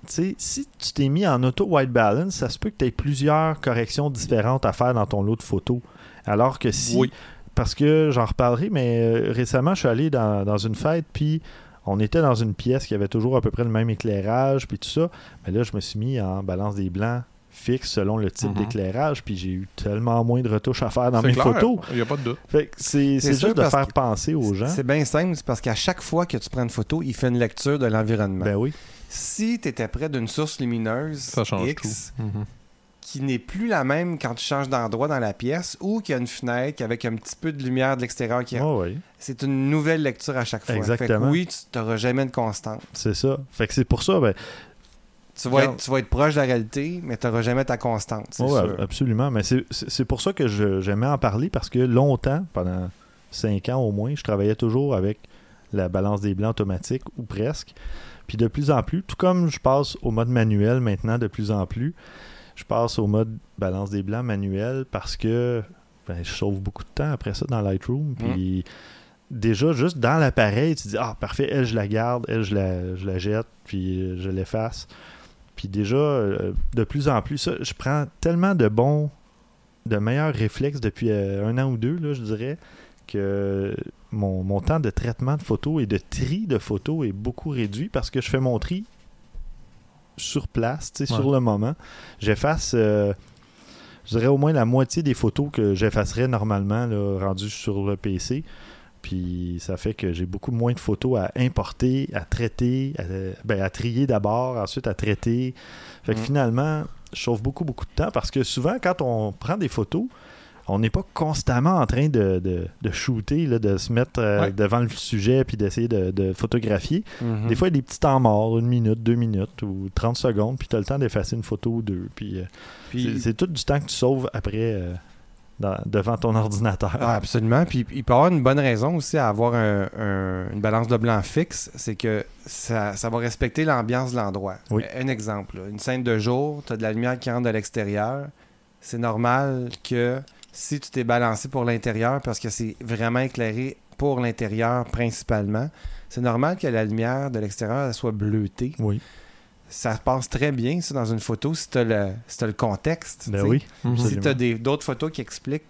Tu sais, si tu t'es mis en auto white balance, ça se peut que tu aies plusieurs corrections différentes à faire dans ton lot de photos. Alors que si. Oui. Parce que j'en reparlerai, mais euh, récemment, je suis allé dans, dans une fête, puis on était dans une pièce qui avait toujours à peu près le même éclairage, puis tout ça. Mais là, je me suis mis en balance des blancs fixe selon le type Mhm. d'éclairage, puis j'ai eu tellement moins de retouches à faire dans C'est mes clair, photos. Il n'y a pas de doute. Fait que c'est juste de faire penser aux gens. C'est bien simple, c'est parce qu'à chaque fois que tu prends une photo, il fait une lecture de l'environnement. Ben oui. Si tu étais près d'une source lumineuse Ça change X, tout. Mhm. Qui n'est plus la même quand tu changes d'endroit dans la pièce ou qu'il y a une fenêtre avec un petit peu de lumière de l'extérieur qui ouais. C'est une nouvelle lecture à chaque fois. Exactement. Fait que oui, tu n'auras jamais de constante. C'est ça. Fait que c'est pour ça, ben, Tu vas, être, tu vas être proche de la réalité, mais tu n'auras jamais ta constante. C'est Ouais, sûr. absolument. Mais c'est- pour ça que j'aimais en parler parce que longtemps, pendant cinq ans au moins, je travaillais toujours avec la balance des blancs automatique ou presque. Puis de plus en plus, tout comme je passe au mode manuel maintenant de plus en plus, je passe au mode balance des blancs manuel parce que ben, je sauve beaucoup de temps après ça dans Lightroom. Puis déjà, juste dans l'appareil, tu dis Ah, parfait, elle, je la garde, elle, je la, je la jette, puis euh, je l'efface. Puis déjà, euh, de plus en plus, ça, je prends tellement de bons, de meilleurs réflexes depuis euh, un an ou deux, là, je dirais, que mon, mon temps de traitement de photos et de tri de photos est beaucoup réduit parce que je fais mon tri sur place, tu sais, sur Ouais. le moment. J'efface, euh, je dirais au moins la moitié des photos que j'effacerais normalement, là, rendues sur le PC. Puis ça fait que j'ai beaucoup moins de photos à importer, à traiter, à, ben, à trier d'abord, ensuite à traiter. Fait que Mm. finalement, je sauve beaucoup, beaucoup de temps parce que souvent, quand on prend des photos, on n'est pas constamment en train de, de, de shooter, là, de se mettre euh, Ouais. devant le sujet puis d'essayer de, de photographier. Mhm. Des fois, il y a des petits temps morts, une minute, deux minutes ou 30 secondes, puis tu as le temps d'effacer une photo ou deux. Puis, euh, Puis- c'est- c'est tout du temps que tu sauves après euh, dans- devant ton ordinateur. Ah, absolument. Puis il peut y avoir une bonne raison aussi à avoir un- un- une balance de blanc fixe, c'est que ça, ça va respecter l'ambiance de l'endroit. Oui. Un exemple, là, une scène de jour, tu as de la lumière qui rentre de l'extérieur. C'est normal que si tu t'es balancé pour l'intérieur, parce que c'est vraiment éclairé pour l'intérieur principalement, c'est normal que la lumière de l'extérieur elle soit bleutée. Oui, Ça passe très bien, ça, dans une photo, si tu as, le contexte. ben oui. Mhm. Si tu as d'autres photos qui expliquent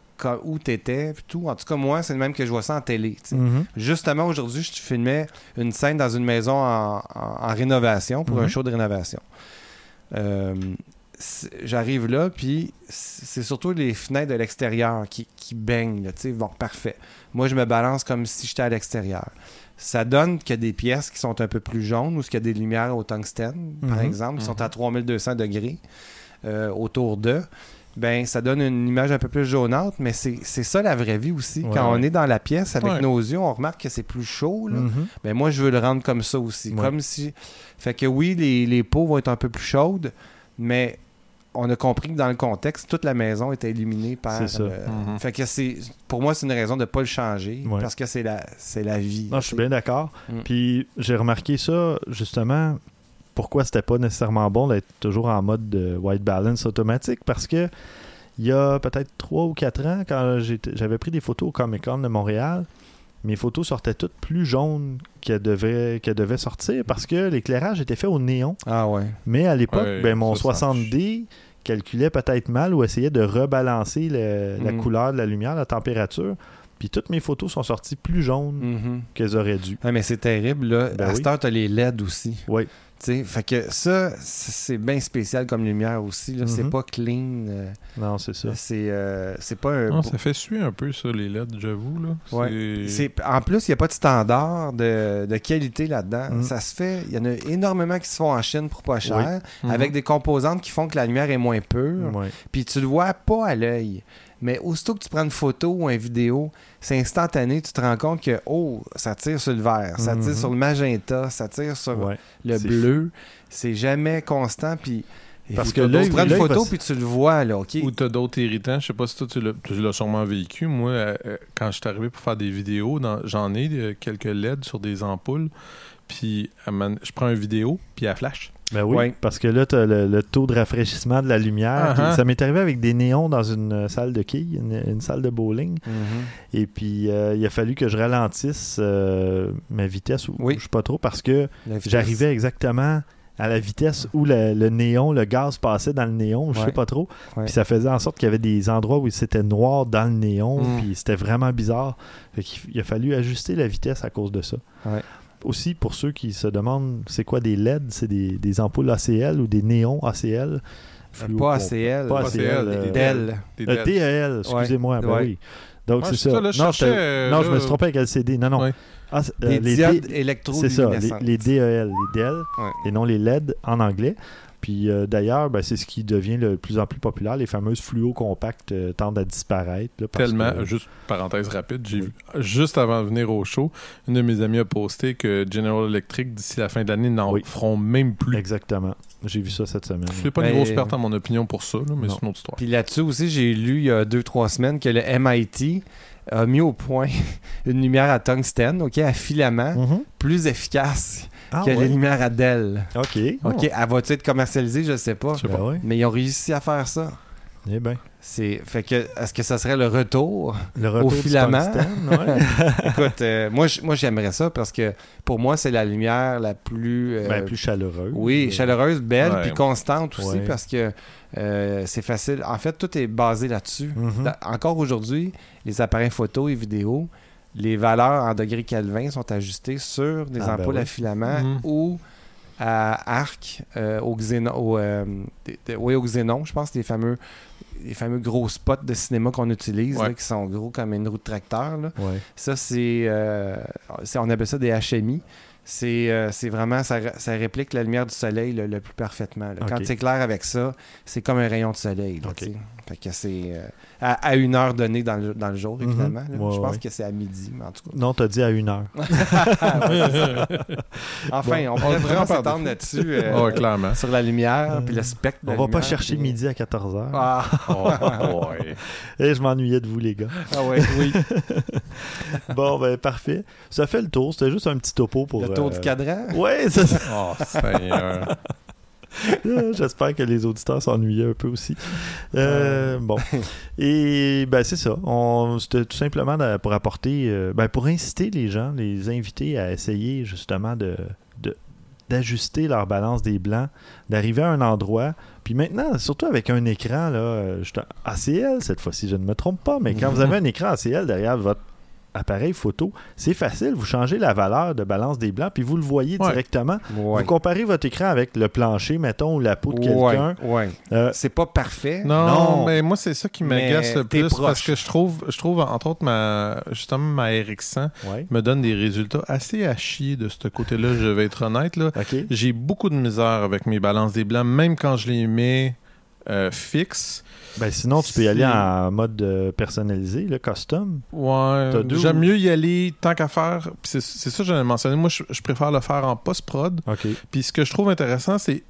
où tu étais, tout. En tout cas, moi, c'est le même que je vois ça en télé. Mhm. Justement, aujourd'hui, je filmais une scène dans une maison en, en- en rénovation pour Mhm. un show de rénovation. Euh, J'arrive là, puis c'est surtout les fenêtres de l'extérieur qui, qui baignent. Là, tu sais. bon, parfait. Moi, je me balance comme si j'étais à l'extérieur. Ça donne qu'il y a des pièces qui sont un peu plus jaunes ou qu'il y a des lumières au tungstène, par Mhm. exemple, qui sont Mhm. à 3200 degrés euh, autour d'eux. Ben, ça donne une image un peu plus jaunâtre, mais c'est c'est ça la vraie vie aussi. Ouais, Quand on est dans la pièce avec Ouais. nos yeux, on remarque que c'est plus chaud. Là. Mhm. Ben moi, je veux le rendre comme ça aussi. Ouais. Comme si. Fait que oui, les, les peaux vont être un peu plus chaudes, mais on a compris que dans le contexte, toute la maison était illuminée par. C'est ça. le- Mhm. Fait que c'est. Pour moi, c'est une raison de ne pas le changer. Ouais. Parce que c'est la, c'est la vie. Non, je suis bien d'accord. Mm. Puis j'ai remarqué ça, justement, pourquoi c'était pas nécessairement bon d'être toujours en mode de white balance automatique. Parce que il y a peut-être 3 ou 4 ans, quand j'avais pris des photos au Comic Con de Montréal, mes photos sortaient toutes plus jaunes qu'elles devaient, qu'elles devaient sortir parce que l'éclairage était fait au néon. Ah ouais. Mais à l'époque, Ouais, ben, mon ça, ça 60D calculait peut-être mal ou essayait de rebalancer le- la Mm. couleur de la lumière, la température. Puis toutes mes photos sont sorties plus jaunes Mhm. qu'elles auraient dû. Ah, mais c'est terrible, là. Ben à oui. cette heure, t'as les LED aussi. Oui. Tu sais, fait que ça, c'est bien spécial comme lumière aussi. Là. C'est Mhm. pas clean. euh, Non, c'est ça. c'est, euh, c'est pas un. Non, ça fait suer un peu, ça, les LED, j'avoue. Là. Ouais. C'est- En plus, il n'y a pas de standard de, de qualité là-dedans. Mhm. Ça se fait. Il y en a énormément qui se font en Chine pour pas cher, Mhm. avec des composantes qui font que la lumière est moins pure. Puis tu le vois pas à l'œil. Mais aussitôt que tu prends une photo ou une vidéo, c'est instantané. Tu te rends compte que, oh, ça tire sur le vert, ça tire Mhm. sur le magenta, ça tire sur Ouais. le C'est bleu. C'est jamais constant. Puis. Parce que l'œil- tu prends une photo puis tu le vois, là, OK? Ou t'as d'autres irritants. Je sais pas si toi, tu l'as, tu l'as sûrement vécu. Moi, euh, euh, quand je suis arrivé pour faire des vidéos, dans- j'en ai euh, quelques LED sur des ampoules. Puis je prends une vidéo, puis elle flash. Ben oui, Ouais. parce que là, tu as le, le taux de rafraîchissement de la lumière. Ah. Ça m'est arrivé avec des néons dans une euh, salle de quilles, une, une salle de bowling. Mhm. Et puis, euh, il a fallu que je ralentisse euh, ma vitesse, ou Oui. je sais pas trop, parce que j'arrivais exactement à la vitesse où le, le néon, le gaz passait dans le néon, je Ouais. sais pas trop. Ouais. Puis ça faisait en sorte qu'il y avait des endroits où c'était noir dans le néon, Mm. puis c'était vraiment bizarre. Fait il a fallu ajuster la vitesse à cause de ça. Ouais. Aussi, pour ceux qui se demandent c'est quoi des LED, c'est des, des ampoules ACL ou des néons ACL. fluo Pas. ACL. Pas ACL. Euh, euh, dead. DEL, excusez-moi. ben Ouais. oui. Donc, c'est ça. ça, là, je non, cherchais, j'étais- euh, non, je me suis trompé avec LCD. Non, non. Ouais. Ah, c'est- euh, les diodes C'est ça, les, les DEL, les DEL, Ouais. et non les LED en anglais. Puis euh, d'ailleurs, ben, c'est ce qui devient le plus en plus populaire. Les fameuses fluo compacts euh, tendent à disparaître. là, parce Tellement, que- juste parenthèse rapide, j'ai Oui. juste avant de venir au show, une de mes amies a posté que General Electric, d'ici la fin de l'année, n'en Oui. feront même plus. Exactement. J'ai vu ça cette semaine. Je suis pas une Ben, grosse perte en mon opinion pour ça, là, mais c'est une autre histoire. Puis là-dessus aussi, j'ai lu il y a deux, trois semaines que le MIT a mis au point une lumière à tungstène, OK, à filament, Mhm. plus efficace Ah, que ouais. les lumières à Dell. OK. OK, elle va-tu être commercialisée? Je sais pas. Je sais Ben pas. ouais. Mais ils ont réussi à faire ça. Eh ben. C'est fait que est-ce que ça serait le retour Le retour du filament? ouais. Écoute, euh, moi moi j'aimerais ça parce que pour moi c'est la lumière la plus, euh, Ben, plus chaleureux. oui Euh, chaleureuse, belle Ouais. puis constante aussi Ouais. parce que euh, c'est facile. En fait, tout est basé là-dessus. Mhm. Da- Encore aujourd'hui, les appareils photo et vidéo, les valeurs en degrés Kelvin sont ajustées sur des Ah, ben ampoules oui. à filament Mhm. ou à arc euh, au xénon, au, euh, des- des- oui, au xénon, je pense, les fameux, les fameux gros spots de cinéma qu'on utilise, Ouais. là, qui sont gros comme une roue de tracteur. là. Ouais. Ça, c'est, euh, c'est- On appelle ça des HMI. C'est, euh, c'est vraiment, ça, ça réplique la lumière du soleil le, le plus parfaitement. là. Quand c'est clair avec ça, c'est comme un rayon de soleil. là. Fait que c'est euh, à, à une heure donnée dans le, dans le jour, Mhm. évidemment. Ouais, je pense ouais. que c'est à midi, mais en tout cas. Non, t'as dit à une heure. Enfin, on On pourrait vraiment s'étendre là-dessus. euh, clairement. Sur la lumière, puis le spectre. de On la va pas chercher puis- midi à 14h. Ah, Oh, boy. Et je m'ennuyais de vous, les gars. ah ouais, oui. Bon, ben, parfait. Ça fait le tour. C'était juste un petit topo pour. Tour euh, du cadran? Ouais, ça, ça- Oh, Seigneur. J'espère que les auditeurs s'ennuyaient un peu aussi. Euh, bon. Et ben c'est ça. On- C'était tout simplement pour apporter, euh, ben, pour inciter les gens, les inviter à essayer justement de de- d'ajuster leur balance des blancs, d'arriver à un endroit. Puis maintenant, surtout avec un écran là, euh, ACL cette fois-ci, je ne me trompe pas, mais quand vous avez un écran ACL derrière votre appareil photo, c'est facile. Vous changez la valeur de balance des blancs, puis vous le voyez Ouais. directement. Ouais. Vous comparez votre écran avec le plancher, mettons, ou la peau de quelqu'un. Ouais. Euh, C'est pas parfait. Non, Non. mais moi, c'est ça qui m'agace le plus proche. parce que je trouve, je trouve, entre autres, ma, justement, ma RX100 ouais. me donne des résultats assez à chier de ce côté-là, je vais être honnête. Là. OK. J'ai beaucoup de misère avec mes balances des blancs, même quand je les mets euh, fixes. Ben, sinon, tu peux y aller en mode euh, personnalisé, le custom. Ouais, j'aime ou- mieux y aller tant qu'à faire. C'est ça que j'allais mentionner. Moi, je, je préfère le faire en post-prod. Puis ce que je trouve intéressant, c'est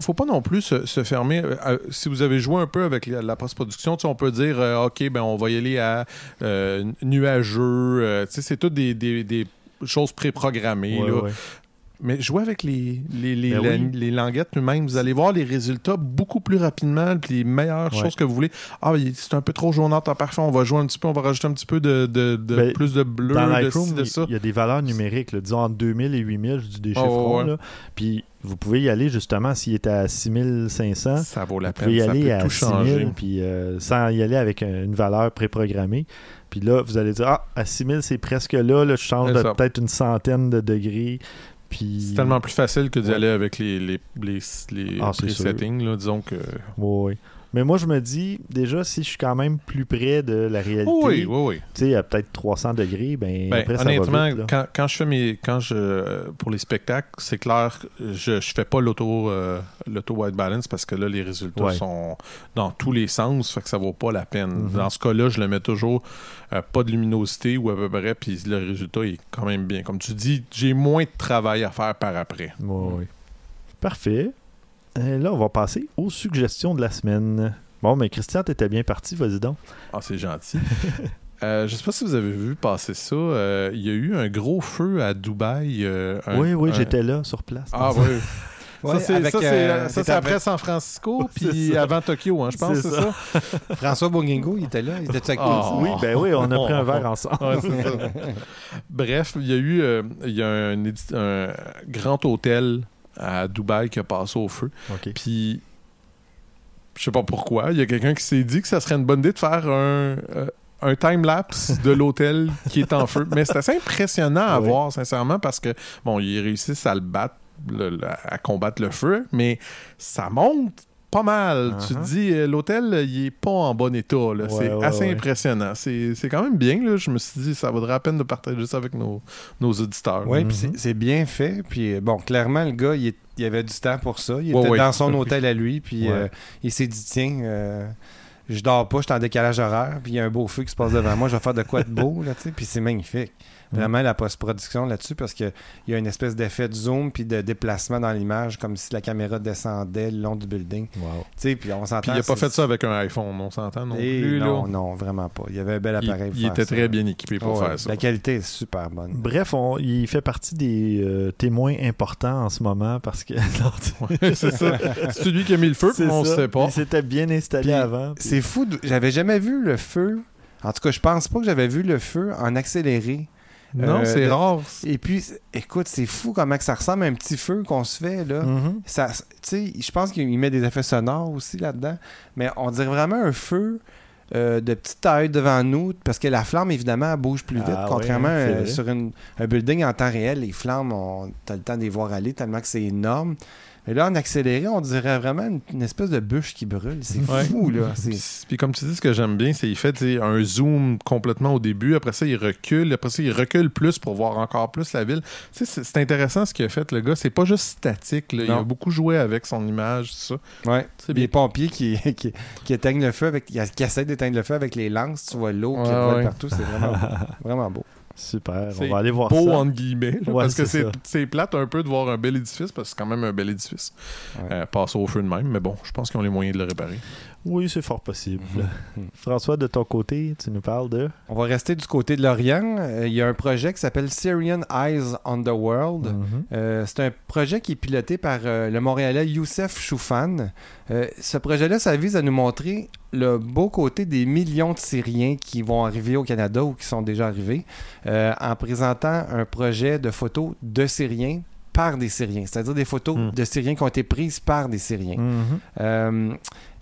faut pas non plus se, se fermer. euh, si vous avez joué un peu avec la, la post-production, on peut dire, euh, OK, ben on va y aller à euh, nuageux. c'est tout des, des- des choses préprogrammées. Ouais, ouais. Mais jouez avec les, les, les, Ben la- oui. les languettes eux-mêmes. Vous allez voir les résultats beaucoup plus rapidement, puis les meilleures Ouais. choses que vous voulez. Ah, c'est un peu trop jaunâtre, ah, parfait, on va jouer un petit peu, on va rajouter un petit peu de, de, de- Ben, plus de bleu, Dans de ci, de ça. il y a des valeurs numériques, là, disons entre 2000 et 8000, je dis des Oh, chiffrons. ouais. là. Puis vous pouvez y aller justement s'il est à 6500. Ça vaut la Vous pouvez peine, y ça aller peut à tout 6000 changer. puis euh, sans y aller avec un- une valeur préprogrammée. Puis là, vous allez dire Ah, à 6000, c'est presque là, là je change de peut-être une centaine de degrés. Puis... C'est tellement plus facile que d'y Ouais. aller avec les, les, les, les Ah, c'est presettings, là, disons que... Ouais. Mais moi, je me dis, déjà, si je suis quand même plus près de la réalité, oui, oui, oui. tu sais, à peut-être 300 degrés, ben, Ben, après, ça honnêtement, va vite. là. quand, quand je fais mes quand je pour les spectacles, c'est clair, je je fais pas l'auto euh, l'auto white balance parce que là les résultats Ouais. sont dans tous les sens, fait que ça vaut pas la peine. Mhm. Dans ce cas-là, je le mets toujours euh, pas de luminosité ou à peu près, puis le résultat est quand même bien. Comme tu dis, j'ai moins de travail à faire par après. Ouais, ouais. Parfait. Euh, là, on va passer aux suggestions de la semaine. Bon, mais Christian, t'étais bien parti, vas-y donc. Ah, c'est gentil. Euh, je sais pas si vous avez vu passer ça. euh, Il y a eu un gros feu à Dubaï. euh, un- oui, oui, un- j'étais là, sur place. Ah oui. Ouais, ça, c'est, avec, ça, c'est- euh, ça, c'est c'est après San Francisco, puis avant Tokyo, hein, je pense, C'est c'est ça? François Bourguingo, il était là. Il était avec Ah. oui, ben oui, on a pris un verre ensemble. Ouais. Bref, il y a eu euh, il y a un, édi- un grand hôtel à Dubaï qui a passé au feu. OK. Puis, je sais pas pourquoi, il y a quelqu'un qui s'est dit que ça serait une bonne idée de faire un, euh, un time-lapse de l'hôtel qui est en feu. Mais c'est assez impressionnant à Ouais. voir, sincèrement, parce que, bon, ils réussissent à le battre, le- le- à combattre le feu, mais ça monte pas mal. Tu te Uh-huh. dis, euh, l'hôtel, il est pas en bon état. Ouais, c'est ouais, assez ouais. impressionnant. C'est quand même bien. Là. Je me suis dit, ça vaudrait la peine de partager ça avec nos, nos auditeurs. Oui, Mhm. puis c'est- bien fait. Puis euh, bon, clairement, le gars, il, est- il avait du temps pour ça. Il était dans son hôtel à lui, puis euh, il s'est dit tiens, euh, je dors pas, je suis en décalage horaire, puis il y a un beau feu qui se passe devant moi, je vais faire de quoi de beau, là, tu sais. Puis c'est magnifique. Vraiment la post-production là-dessus, parce qu'il y a une espèce d'effet de zoom puis de déplacement dans l'image, comme si la caméra descendait le long du building. Tu Wow. sais, puis on s'entend. Puis il a pas fait ça avec un iPhone, on s'entend non Et plus. non, là. non, vraiment pas. Il y avait un bel Il, appareil. pour il faire était ça. très bien équipé pour Ouais, faire ça. La qualité est super bonne. Bref, on- il fait partie des euh, témoins importants en ce moment parce que. Ouais, c'est ça. C'est lui qui a mis le feu, puis on ça. sait pas. Il s'était bien installé Puis, avant. puis- C'est fou. J'avais jamais vu le feu. En tout cas, je pense pas que j'avais vu le feu en accéléré. Non, Euh, c'est de- rare. Et puis, c'est- écoute, c'est fou comment que ça ressemble à un petit feu qu'on se fait, là. Mhm. Tu sais, je pense qu'il met des effets sonores aussi là-dedans. Mais on dirait vraiment un feu euh, de petite taille devant nous, parce que la flamme, évidemment, elle bouge plus vite. Ah contrairement c'est euh, vrai. sur une- un building en temps réel, les flammes, on as le temps de les voir aller tellement que c'est énorme. Mais là, en accéléré, on dirait vraiment une, une espèce de bûche qui brûle. C'est Ouais. fou, là. Puis, puis comme tu dis, ce que j'aime bien, c'est qu'il fait un zoom complètement au début. Après ça, il recule. Après ça, il recule plus pour voir encore plus la ville. C'est intéressant ce qu'il a fait, le gars. C'est pas juste statique. là. Il a beaucoup joué avec son image, tout ça. Ouais. Les pompiers qui, qui, qui éteignent le feu, avec, qui, qui essaient d'éteindre le feu avec les lances, tu vois l'eau qui Ouais, partout, c'est vraiment. Vraiment beau. Super. On va aller voir Beau, ça. entre guillemets. là, Ouais, parce que c'est plate un peu de voir un bel édifice, parce que c'est quand même un bel édifice. Ouais. Euh, passer au feu de même. Mais bon, je pense qu'ils ont les moyens de le réparer. Oui, c'est fort possible. Mhm. François, de ton côté, tu nous parles de? On va rester du côté de l'Orient. Euh, Il y a un projet qui s'appelle Syrian Eyes on the World. Mhm. Euh, c'est un projet qui est piloté par euh, le Montréalais Youssef Choufan. Euh, ce projet-là, ça vise à nous montrer le beau côté des millions de Syriens qui vont arriver au Canada ou qui sont déjà arrivés euh, en présentant un projet de photos de Syriens par des Syriens, c'est-à-dire des photos Hmm. de Syriens qui ont été prises par des Syriens. Mhm. Euh,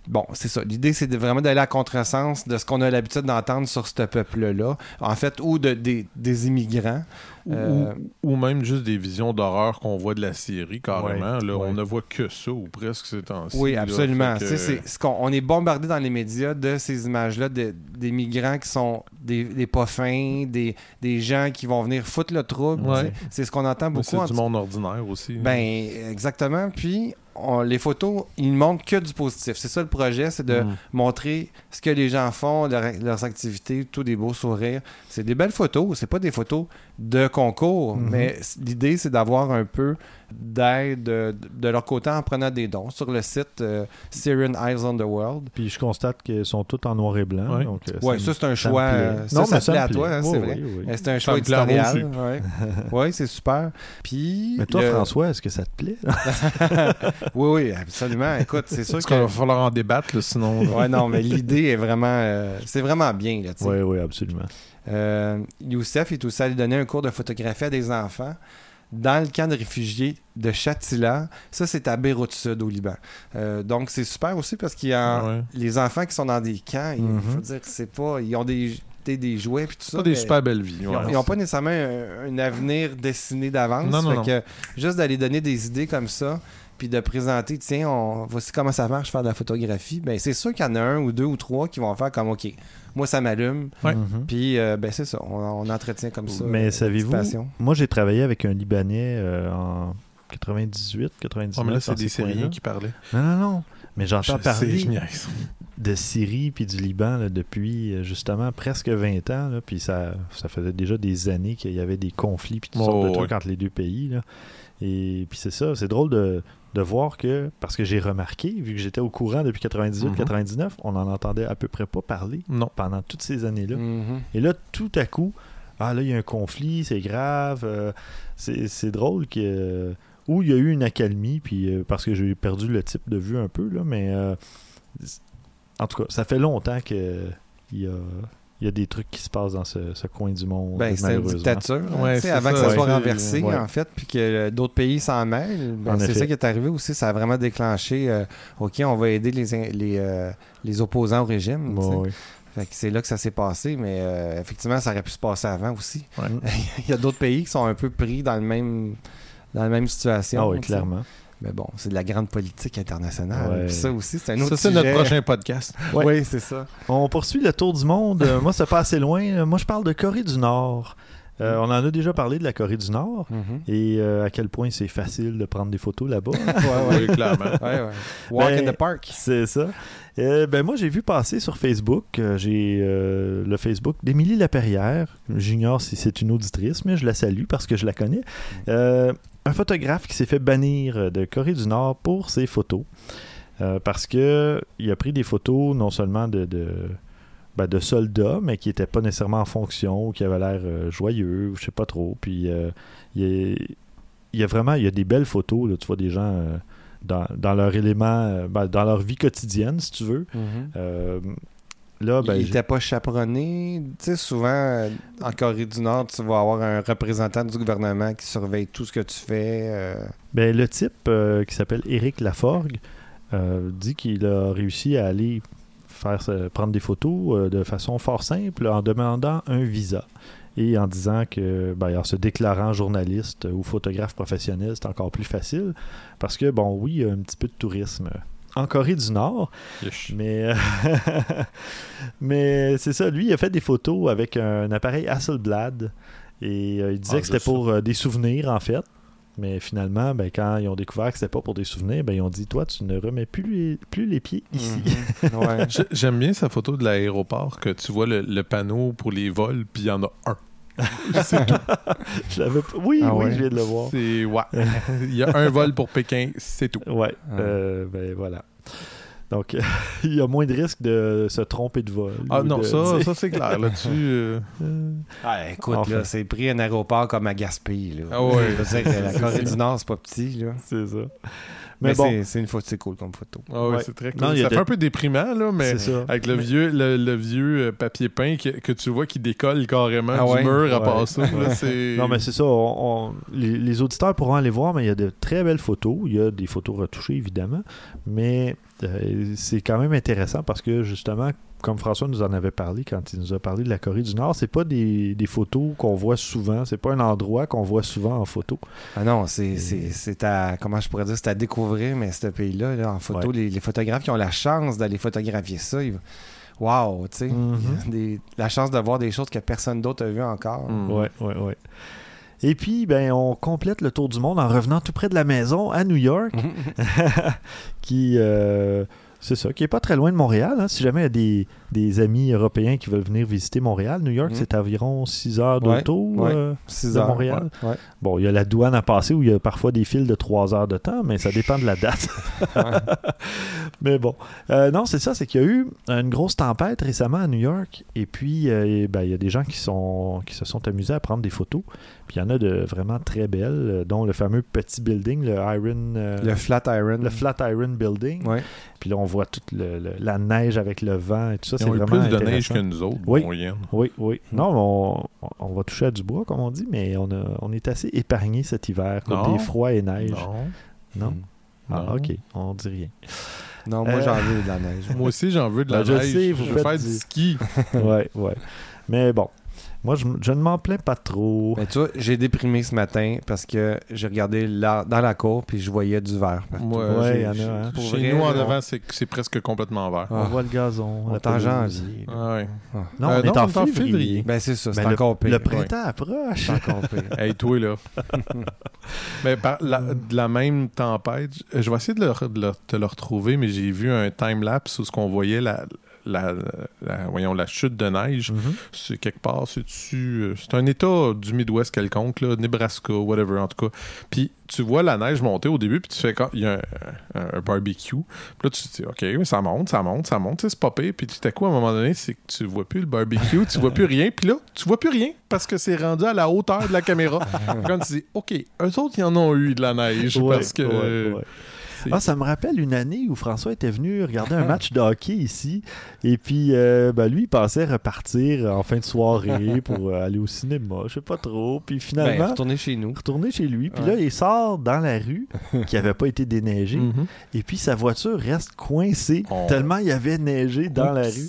bon, c'est ça. L'idée, c'est de- vraiment d'aller à contresens de ce qu'on a l'habitude d'entendre sur ce peuple-là, en fait, ou de, des, des immigrants. Ou, Euh, ou- ou même juste des visions d'horreur qu'on voit de la Syrie, carrément. là, ouais. On ne voit que ça, ou presque ces temps-ci. Oui, là. absolument. Fait que- on est bombardé dans les médias de ces images-là, de- des migrants qui sont des, des pas fins, des, des gens qui vont venir foutre le trouble. Ouais. C'est- ce qu'on entend beaucoup. C'est du monde ordinaire aussi. Ben, exactement. Puis, on- les photos, ils ne montrent que du positif. C'est ça le projet, c'est de Mm. montrer ce que les gens font, leur- leurs activités, tout des beaux sourires. C'est des belles photos. C'est pas des photos de concours, Mhm. mais l'idée, c'est d'avoir un peu d'aide euh, de, de leur côté en prenant des dons sur le site euh, Syrian Eyes on the World. Puis je constate qu'ils sont tous en noir et blanc. Donc, euh, Ouais, me- ça, c'est un choix. euh, Ça, Non, ça mais te plaît à toi, hein, Oui, c'est vrai. oui, oui. Euh, C'est un Ça choix éditorial. Ouais, Ouais, c'est super. Puis. Mais toi, le- François, est-ce que ça te plaît? Oui, oui, absolument. Écoute, c'est sûr Parce qu'il va falloir en débattre, là, sinon. Ouais, non, mais l'idée est vraiment. euh, c'est vraiment bien, là. Oui, oui, absolument. Euh, Youssef est aussi allé donner un cours de photographie à des enfants dans le camp de réfugiés de Chatila. Ça, c'est à Beyrouth Sud, au Liban. Euh, donc, c'est super aussi parce qu'il y a Ouais. les enfants qui sont dans des camps. ils- Mhm. Je veux dire, c'est pas. Ils ont des, des, jouets puis tout ça. Pas des super belles vies. Ils n'ont pas nécessairement un, un avenir dessiné d'avance. Non, non, Fait non. que juste d'aller donner des idées comme ça, puis de présenter, tiens, on, voici comment ça marche faire de la photographie, ben c'est sûr qu'il y en a un ou deux ou trois qui vont faire comme, OK, moi ça m'allume, Ouais. Mhm. puis euh, ben c'est ça, on, on entretient comme ça. Mais euh, savez-vous, moi j'ai travaillé avec un Libanais euh, en 98, 99. Ouais, mais là, c'est des. Syriens qui parlaient. Non, non, non. Mais j'entends Je parler de Syrie puis du Liban là, depuis justement presque 20 ans. Là, puis ça, ça faisait déjà des années qu'il y avait des conflits puis toutes Oh, sortes de ouais. trucs entre les deux pays. Là. Et puis c'est ça, c'est drôle de, de voir que, parce que j'ai remarqué, vu que j'étais au courant depuis 98-99, Mhm. on n'en entendait à peu près pas parler Non. pendant toutes ces années-là. Mhm. Et là, tout à coup, ah là, il y a un conflit, c'est grave. euh, c'est drôle que. Où il y a eu une accalmie, puis euh, parce que j'ai perdu le type de vue un peu, là, mais. euh, en tout cas, ça fait longtemps que il y a, il y a des trucs qui se passent dans ce, ce coin du monde. Ben, c'est une dictature. Ouais, c'est avant que ça, ouais. soit renversé, ouais. en fait, puis que euh, d'autres pays s'en mêlent, ben, En c'est ça qui est arrivé aussi. Ça a vraiment déclenché, euh, OK, on va aider les, in- les, euh, les opposants au régime. c'est là que ça s'est passé, mais euh, effectivement, ça aurait pu se passer avant aussi. Ouais. Il y a d'autres pays qui sont un peu pris dans le même dans la même situation. Ah oui, sais. Mais bon, c'est de la grande politique internationale. Ouais. Puis ça aussi, c'est un autre Ça, c'est notre prochain podcast. Ouais. Oui, c'est ça. On poursuit le tour du monde. Euh, moi, c'est pas assez loin. Euh, Moi, je parle de Corée du Nord. Euh, on en a déjà parlé de la Corée du Nord Mhm. et euh, à quel point c'est facile de prendre des photos là-bas. Ouais, ouais. Oui, clairement. ouais, ouais. Walk Ben, in the park. C'est ça. Euh, ben moi, j'ai vu passer sur Facebook, euh, j'ai euh, le Facebook d'Émilie Laperrière. J'ignore si c'est une auditrice, mais je la salue parce que je la connais. Euh, un photographe qui s'est fait bannir de Corée du Nord pour ses photos. Euh, parce que il a pris des photos non seulement de, de, ben, de soldats, mais qui n'étaient pas nécessairement en fonction, ou qui avaient l'air euh, joyeux, ou je sais pas trop. Puis euh, il y a- il y a vraiment il y a des belles photos, là, tu vois des gens euh, dans, dans leur élément, euh, ben, dans leur vie quotidienne, si tu veux. Euh, là, ben, il n'était pas chaperonné. Tu sais, souvent, en Corée du Nord, tu vas avoir un représentant du gouvernement qui surveille tout ce que tu fais. euh, ben, le type euh, qui s'appelle Éric Laforgue euh, dit qu'il a réussi à aller faire prendre des photos de façon fort simple en demandant un visa et en disant que ben, en se déclarant journaliste ou photographe professionnel, c'est encore plus facile parce que bon oui, il y a un petit peu de tourisme en Corée du Nord. Mais, euh, mais c'est ça, lui, il a fait des photos avec un appareil Hasselblad et euh, il disait Ah, que c'était pour euh, des souvenirs en fait. Mais finalement, ben, quand ils ont découvert que c'était pas pour des souvenirs, ben, ils ont dit Toi, tu ne remets plus les, plus les pieds ici. mhm. Ouais. J'aime bien sa photo de l'aéroport, que tu vois le, le panneau pour les vols, puis il y en a un. C'est tout. Je l'avais pas- Oui, Ah oui, ouais? je viens de le voir. C'est... Ouais. Il y a un vol pour Pékin, c'est tout. Ouais, Ah. euh, ben voilà. Donc, il y a moins de risque de se tromper de vol. Ah non, de ça, ça c'est clair. Là-dessus, euh, Euh, Ah, écoute, Enfin. là, c'est pris un aéroport comme à Gaspé. Là. Ah ouais. Je veux dire que la Corée du Nord, c'est pas petit. Là. c'est ça. Mais, Mais, bon, c'est, une photo, c'est cool comme photo. ah ouais, Ouais. c'est très cool. Non, ça de- fait un peu déprimant, là, mais avec le vieux, le, le vieux euh, papier peint que, que tu vois qui décolle carrément Ah du ouais? mur à part ça. là. Non, mais c'est ça. on- on- les, les auditeurs pourront aller voir, mais il y a de très belles photos. Il y a des photos retouchées, évidemment. Mais euh, c'est quand même intéressant parce que, justement, comme François nous en avait parlé quand il nous a parlé de la Corée du Nord, c'est pas des, des photos qu'on voit souvent. C'est pas un endroit qu'on voit souvent en photo. Ah non, c'est, c'est, c'est à, comment je pourrais dire, c'est à découvrir, mais ce pays-là, là, en photo, Ouais. les, les photographes qui ont la chance d'aller photographier ça, ils... wow, tu sais, Mhm. la chance de voir des choses que personne d'autre a vues encore. Mm. Ouais, ouais, ouais. Et puis, ben, on complète le tour du monde en revenant tout près de la maison à New York, qui, euh, c'est ça, qui est pas très loin de Montréal. hein. Si jamais il y a des, des amis européens qui veulent venir visiter Montréal, New York, Mhm. c'est environ 6 heures d'auto ouais. euh, de heures, Montréal. ouais. Bon, il y a la douane à passer où il y a parfois des files de 3 heures de temps, mais ça dépend de la date. mais bon, Euh, non, c'est ça, c'est qu'il y a eu une grosse tempête récemment à New York, et puis euh, ben, il y a des gens qui, sont, qui se sont amusés à prendre des photos, puis il y en a de vraiment très belles, dont le fameux petit building, le Iron... Le flat iron. le Flatiron Building. Ouais. Puis là, on voit toute le- le- la neige avec le vent et tout ça. Ils C'est vraiment plus de neige que nous autres, Oui. moyenne. Oui, oui. Hmm. Non, mais on, on va toucher à du bois, comme on dit, mais on, a, on est assez épargné cet hiver, des froids et neige. Non. Non? Mm. Ah, Non. ok. On dit rien. Non, moi, Euh, j'en veux de la neige. Moi aussi, j'en veux de la Ben, je neige. sais, vous je veux faites faire du- du ski. ouais, ouais. Mais bon, moi, je, je ne m'en plains pas trop. Mais tu vois, j'ai déprimé ce matin parce que j'ai regardé là, dans la cour puis je voyais du verre. partout. Moi, Ouais, y en a, hein. Chez vrai, nous, en avant, c'est c'est presque complètement vert. On Ah. voit le gazon. On la est en janvier. Ah ouais. Non, Euh, on est non, en on est en février. février. Ben c'est ça, c'est Ben, le, encore pire. le printemps approche. C'est encore pire. Hey, toi, là. mais par la, de la même tempête, je je vais essayer de, le, de le- te le retrouver, mais j'ai vu un time-lapse où ce qu'on voyait la, la, la- voyons, la chute de neige. Mhm. C'est quelque part, c'est dessus. C'est un état du Midwest quelconque, là, Nebraska, whatever, en tout cas. Puis tu vois la neige monter au début, puis tu fais quand il y a un, un- un barbecue. Puis là, tu te dis, OK, mais ça monte, ça monte, ça monte, c'est pas pire. Puis tout à coup, à un moment donné, c'est que tu vois plus le barbecue, tu vois plus rien. Puis là, tu vois plus rien parce que c'est rendu à la hauteur de la caméra. quand tu dis, OK, eux autres, ils en ont eu de la neige Ouais, parce que. ouais, ouais. Ah, ça me rappelle une année où François était venu regarder un match de hockey ici. Et puis, euh, ben, lui, il pensait repartir en fin de soirée pour euh, aller au cinéma. Je sais pas trop. Puis Ben, finalement, retournez chez nous. retourner chez lui. Puis Ouais. là, il sort dans la rue qui avait pas été déneigée. Mhm. Et puis, sa voiture reste coincée Oh. tellement il y avait neigé dans la rue.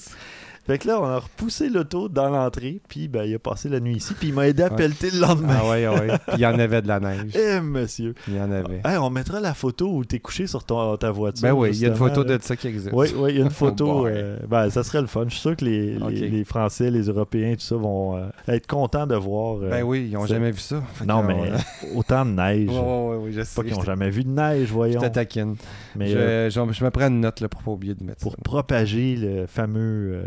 Fait que là, on a repoussé l'auto dans l'entrée, puis ben, il a passé la nuit ici, puis il m'a aidé à pelleter le lendemain. Ah ouais, ouais. Puis il y en avait de la neige. Eh, monsieur. Il y en avait. Hey, on mettra la photo où t'es couché sur ton, ta voiture. Ben oui, il y a une photo là. de ça qui existe. Oui, oui, il y a une photo. Oh boy. euh, ben, ça serait le fun. Je suis sûr que les, les, Français, les Européens, tout ça vont euh, être contents de voir. euh, Ben oui, ils ont c'est- jamais vu ça. Fait non, mais autant de neige. Ouais, ouais, ouais, je Pas sais. qu'ils n'ont Je jamais vu de neige, voyons. taquine. Mais je, je- je me prends une note là, pour pas oublier de mettre pour ça. propager le fameux,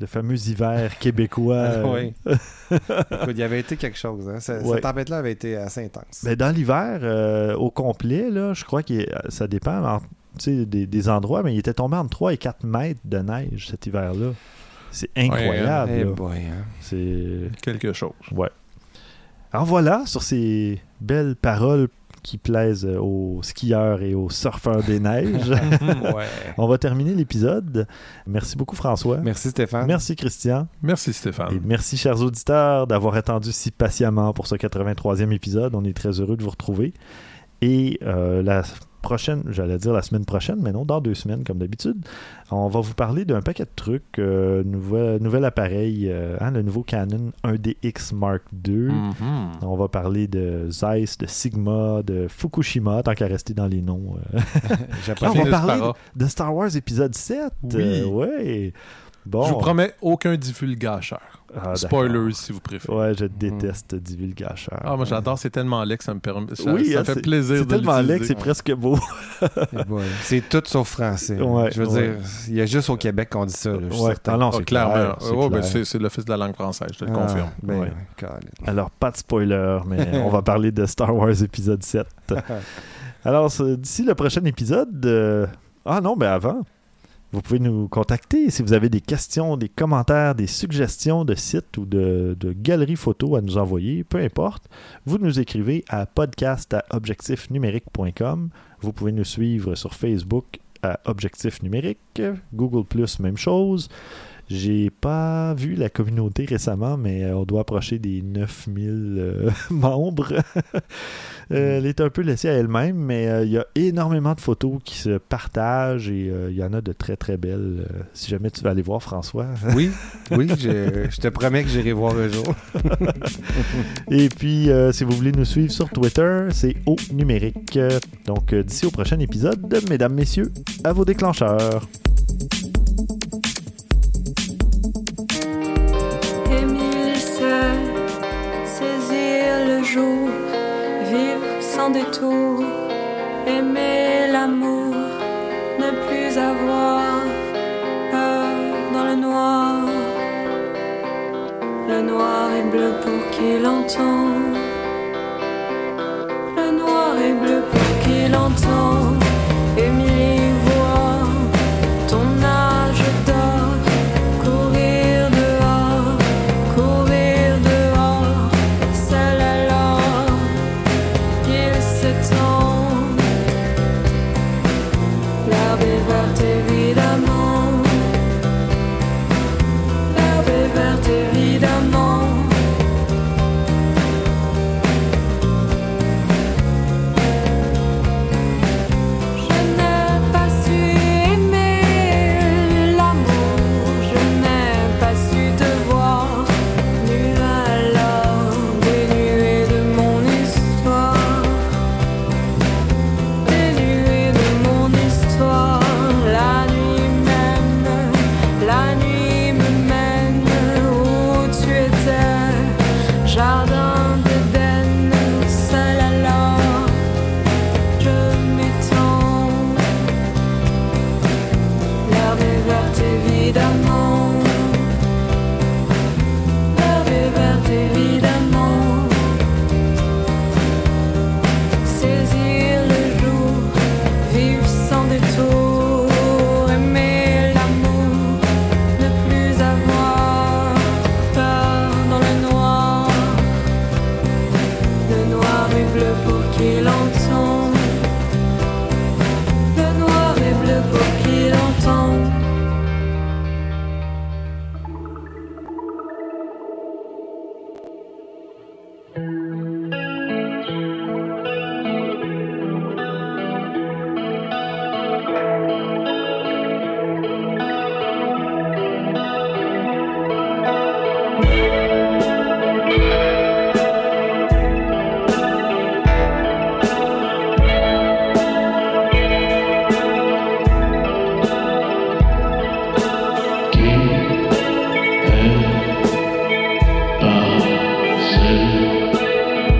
le fameux hiver québécois. euh, Oui. Écoute, il y avait été quelque chose. Hein. Ce- Ouais. Cette tempête-là avait été assez intense. Ben, dans l'hiver, euh, au complet, là, je crois que ça dépend en- des, des endroits, mais il était tombé entre 3 et 4 mètres de neige cet hiver-là. C'est incroyable. Eh là. boy, hein. C'est. Quelque chose. Alors voilà, sur ces belles paroles qui plaisent aux skieurs et aux surfeurs des neiges, ouais. on va terminer l'épisode. Merci beaucoup François. Merci Stéphane. Merci Christian. Merci Et Stéphane. merci chers auditeurs d'avoir attendu si patiemment pour ce 83e épisode. On est très heureux de vous retrouver. Et euh, la prochaine, j'allais dire la semaine prochaine, mais non, dans deux semaines comme d'habitude, on va vous parler d'un paquet de trucs. euh, nouvel, nouvel appareil, euh, hein, le nouveau Canon 1DX Mark II. Mhm. On va parler de Zeiss, de Sigma, de Fukushima, tant qu'à rester dans les noms. euh. Ah, on va parler de Star Wars épisode 7. Oui. Euh, ouais. Bon. Je vous promets aucun divulgacheur. Ah, Spoilers, si vous préférez. Ouais, je déteste divulgacheur. Ah, moi j'adore, c'est tellement laid que ça me permet. Ça, oui, ça hein, fait c'est- plaisir C'est de tellement laid que c'est presque beau. C'est tout sauf français. Ouais, je veux ouais. dire, il y a juste au Québec qu'on dit ça. là, je suis Ouais. certain. Ah non, c'est clairement. clair, c'est Ouais, ben, c'est c'est l'Office de la langue française, je te le Ah, confirme. ben. Alors, pas de spoiler, mais on va parler de Star Wars épisode 7. Alors, c'est- d'ici le prochain épisode. euh, Ah non, mais avant, vous pouvez nous contacter si vous avez des questions, des commentaires, des suggestions de sites ou de, galeries photos à nous envoyer, peu importe. Vous nous écrivez à podcast. Vous pouvez nous suivre sur Facebook à Objectif Numérique, Google même chose. J'ai pas vu la communauté récemment, mais euh, on doit approcher des 9000 euh, membres. Euh, elle est un peu laissée à elle-même, mais euh, il y a énormément de photos qui se partagent et il y en a de très très belles. Si jamais tu vas aller voir François. Oui, oui, je, je te promets que j'irai voir un jour. et puis, si vous voulez nous suivre sur Twitter, c'est au numérique. Donc, d'ici au prochain épisode, mesdames, messieurs, à vos déclencheurs. Vivre sans détour, aimer l'amour, ne plus avoir peur dans le noir. Le noir est bleu pour qui l'entend. Le noir est bleu pour qui l'entend.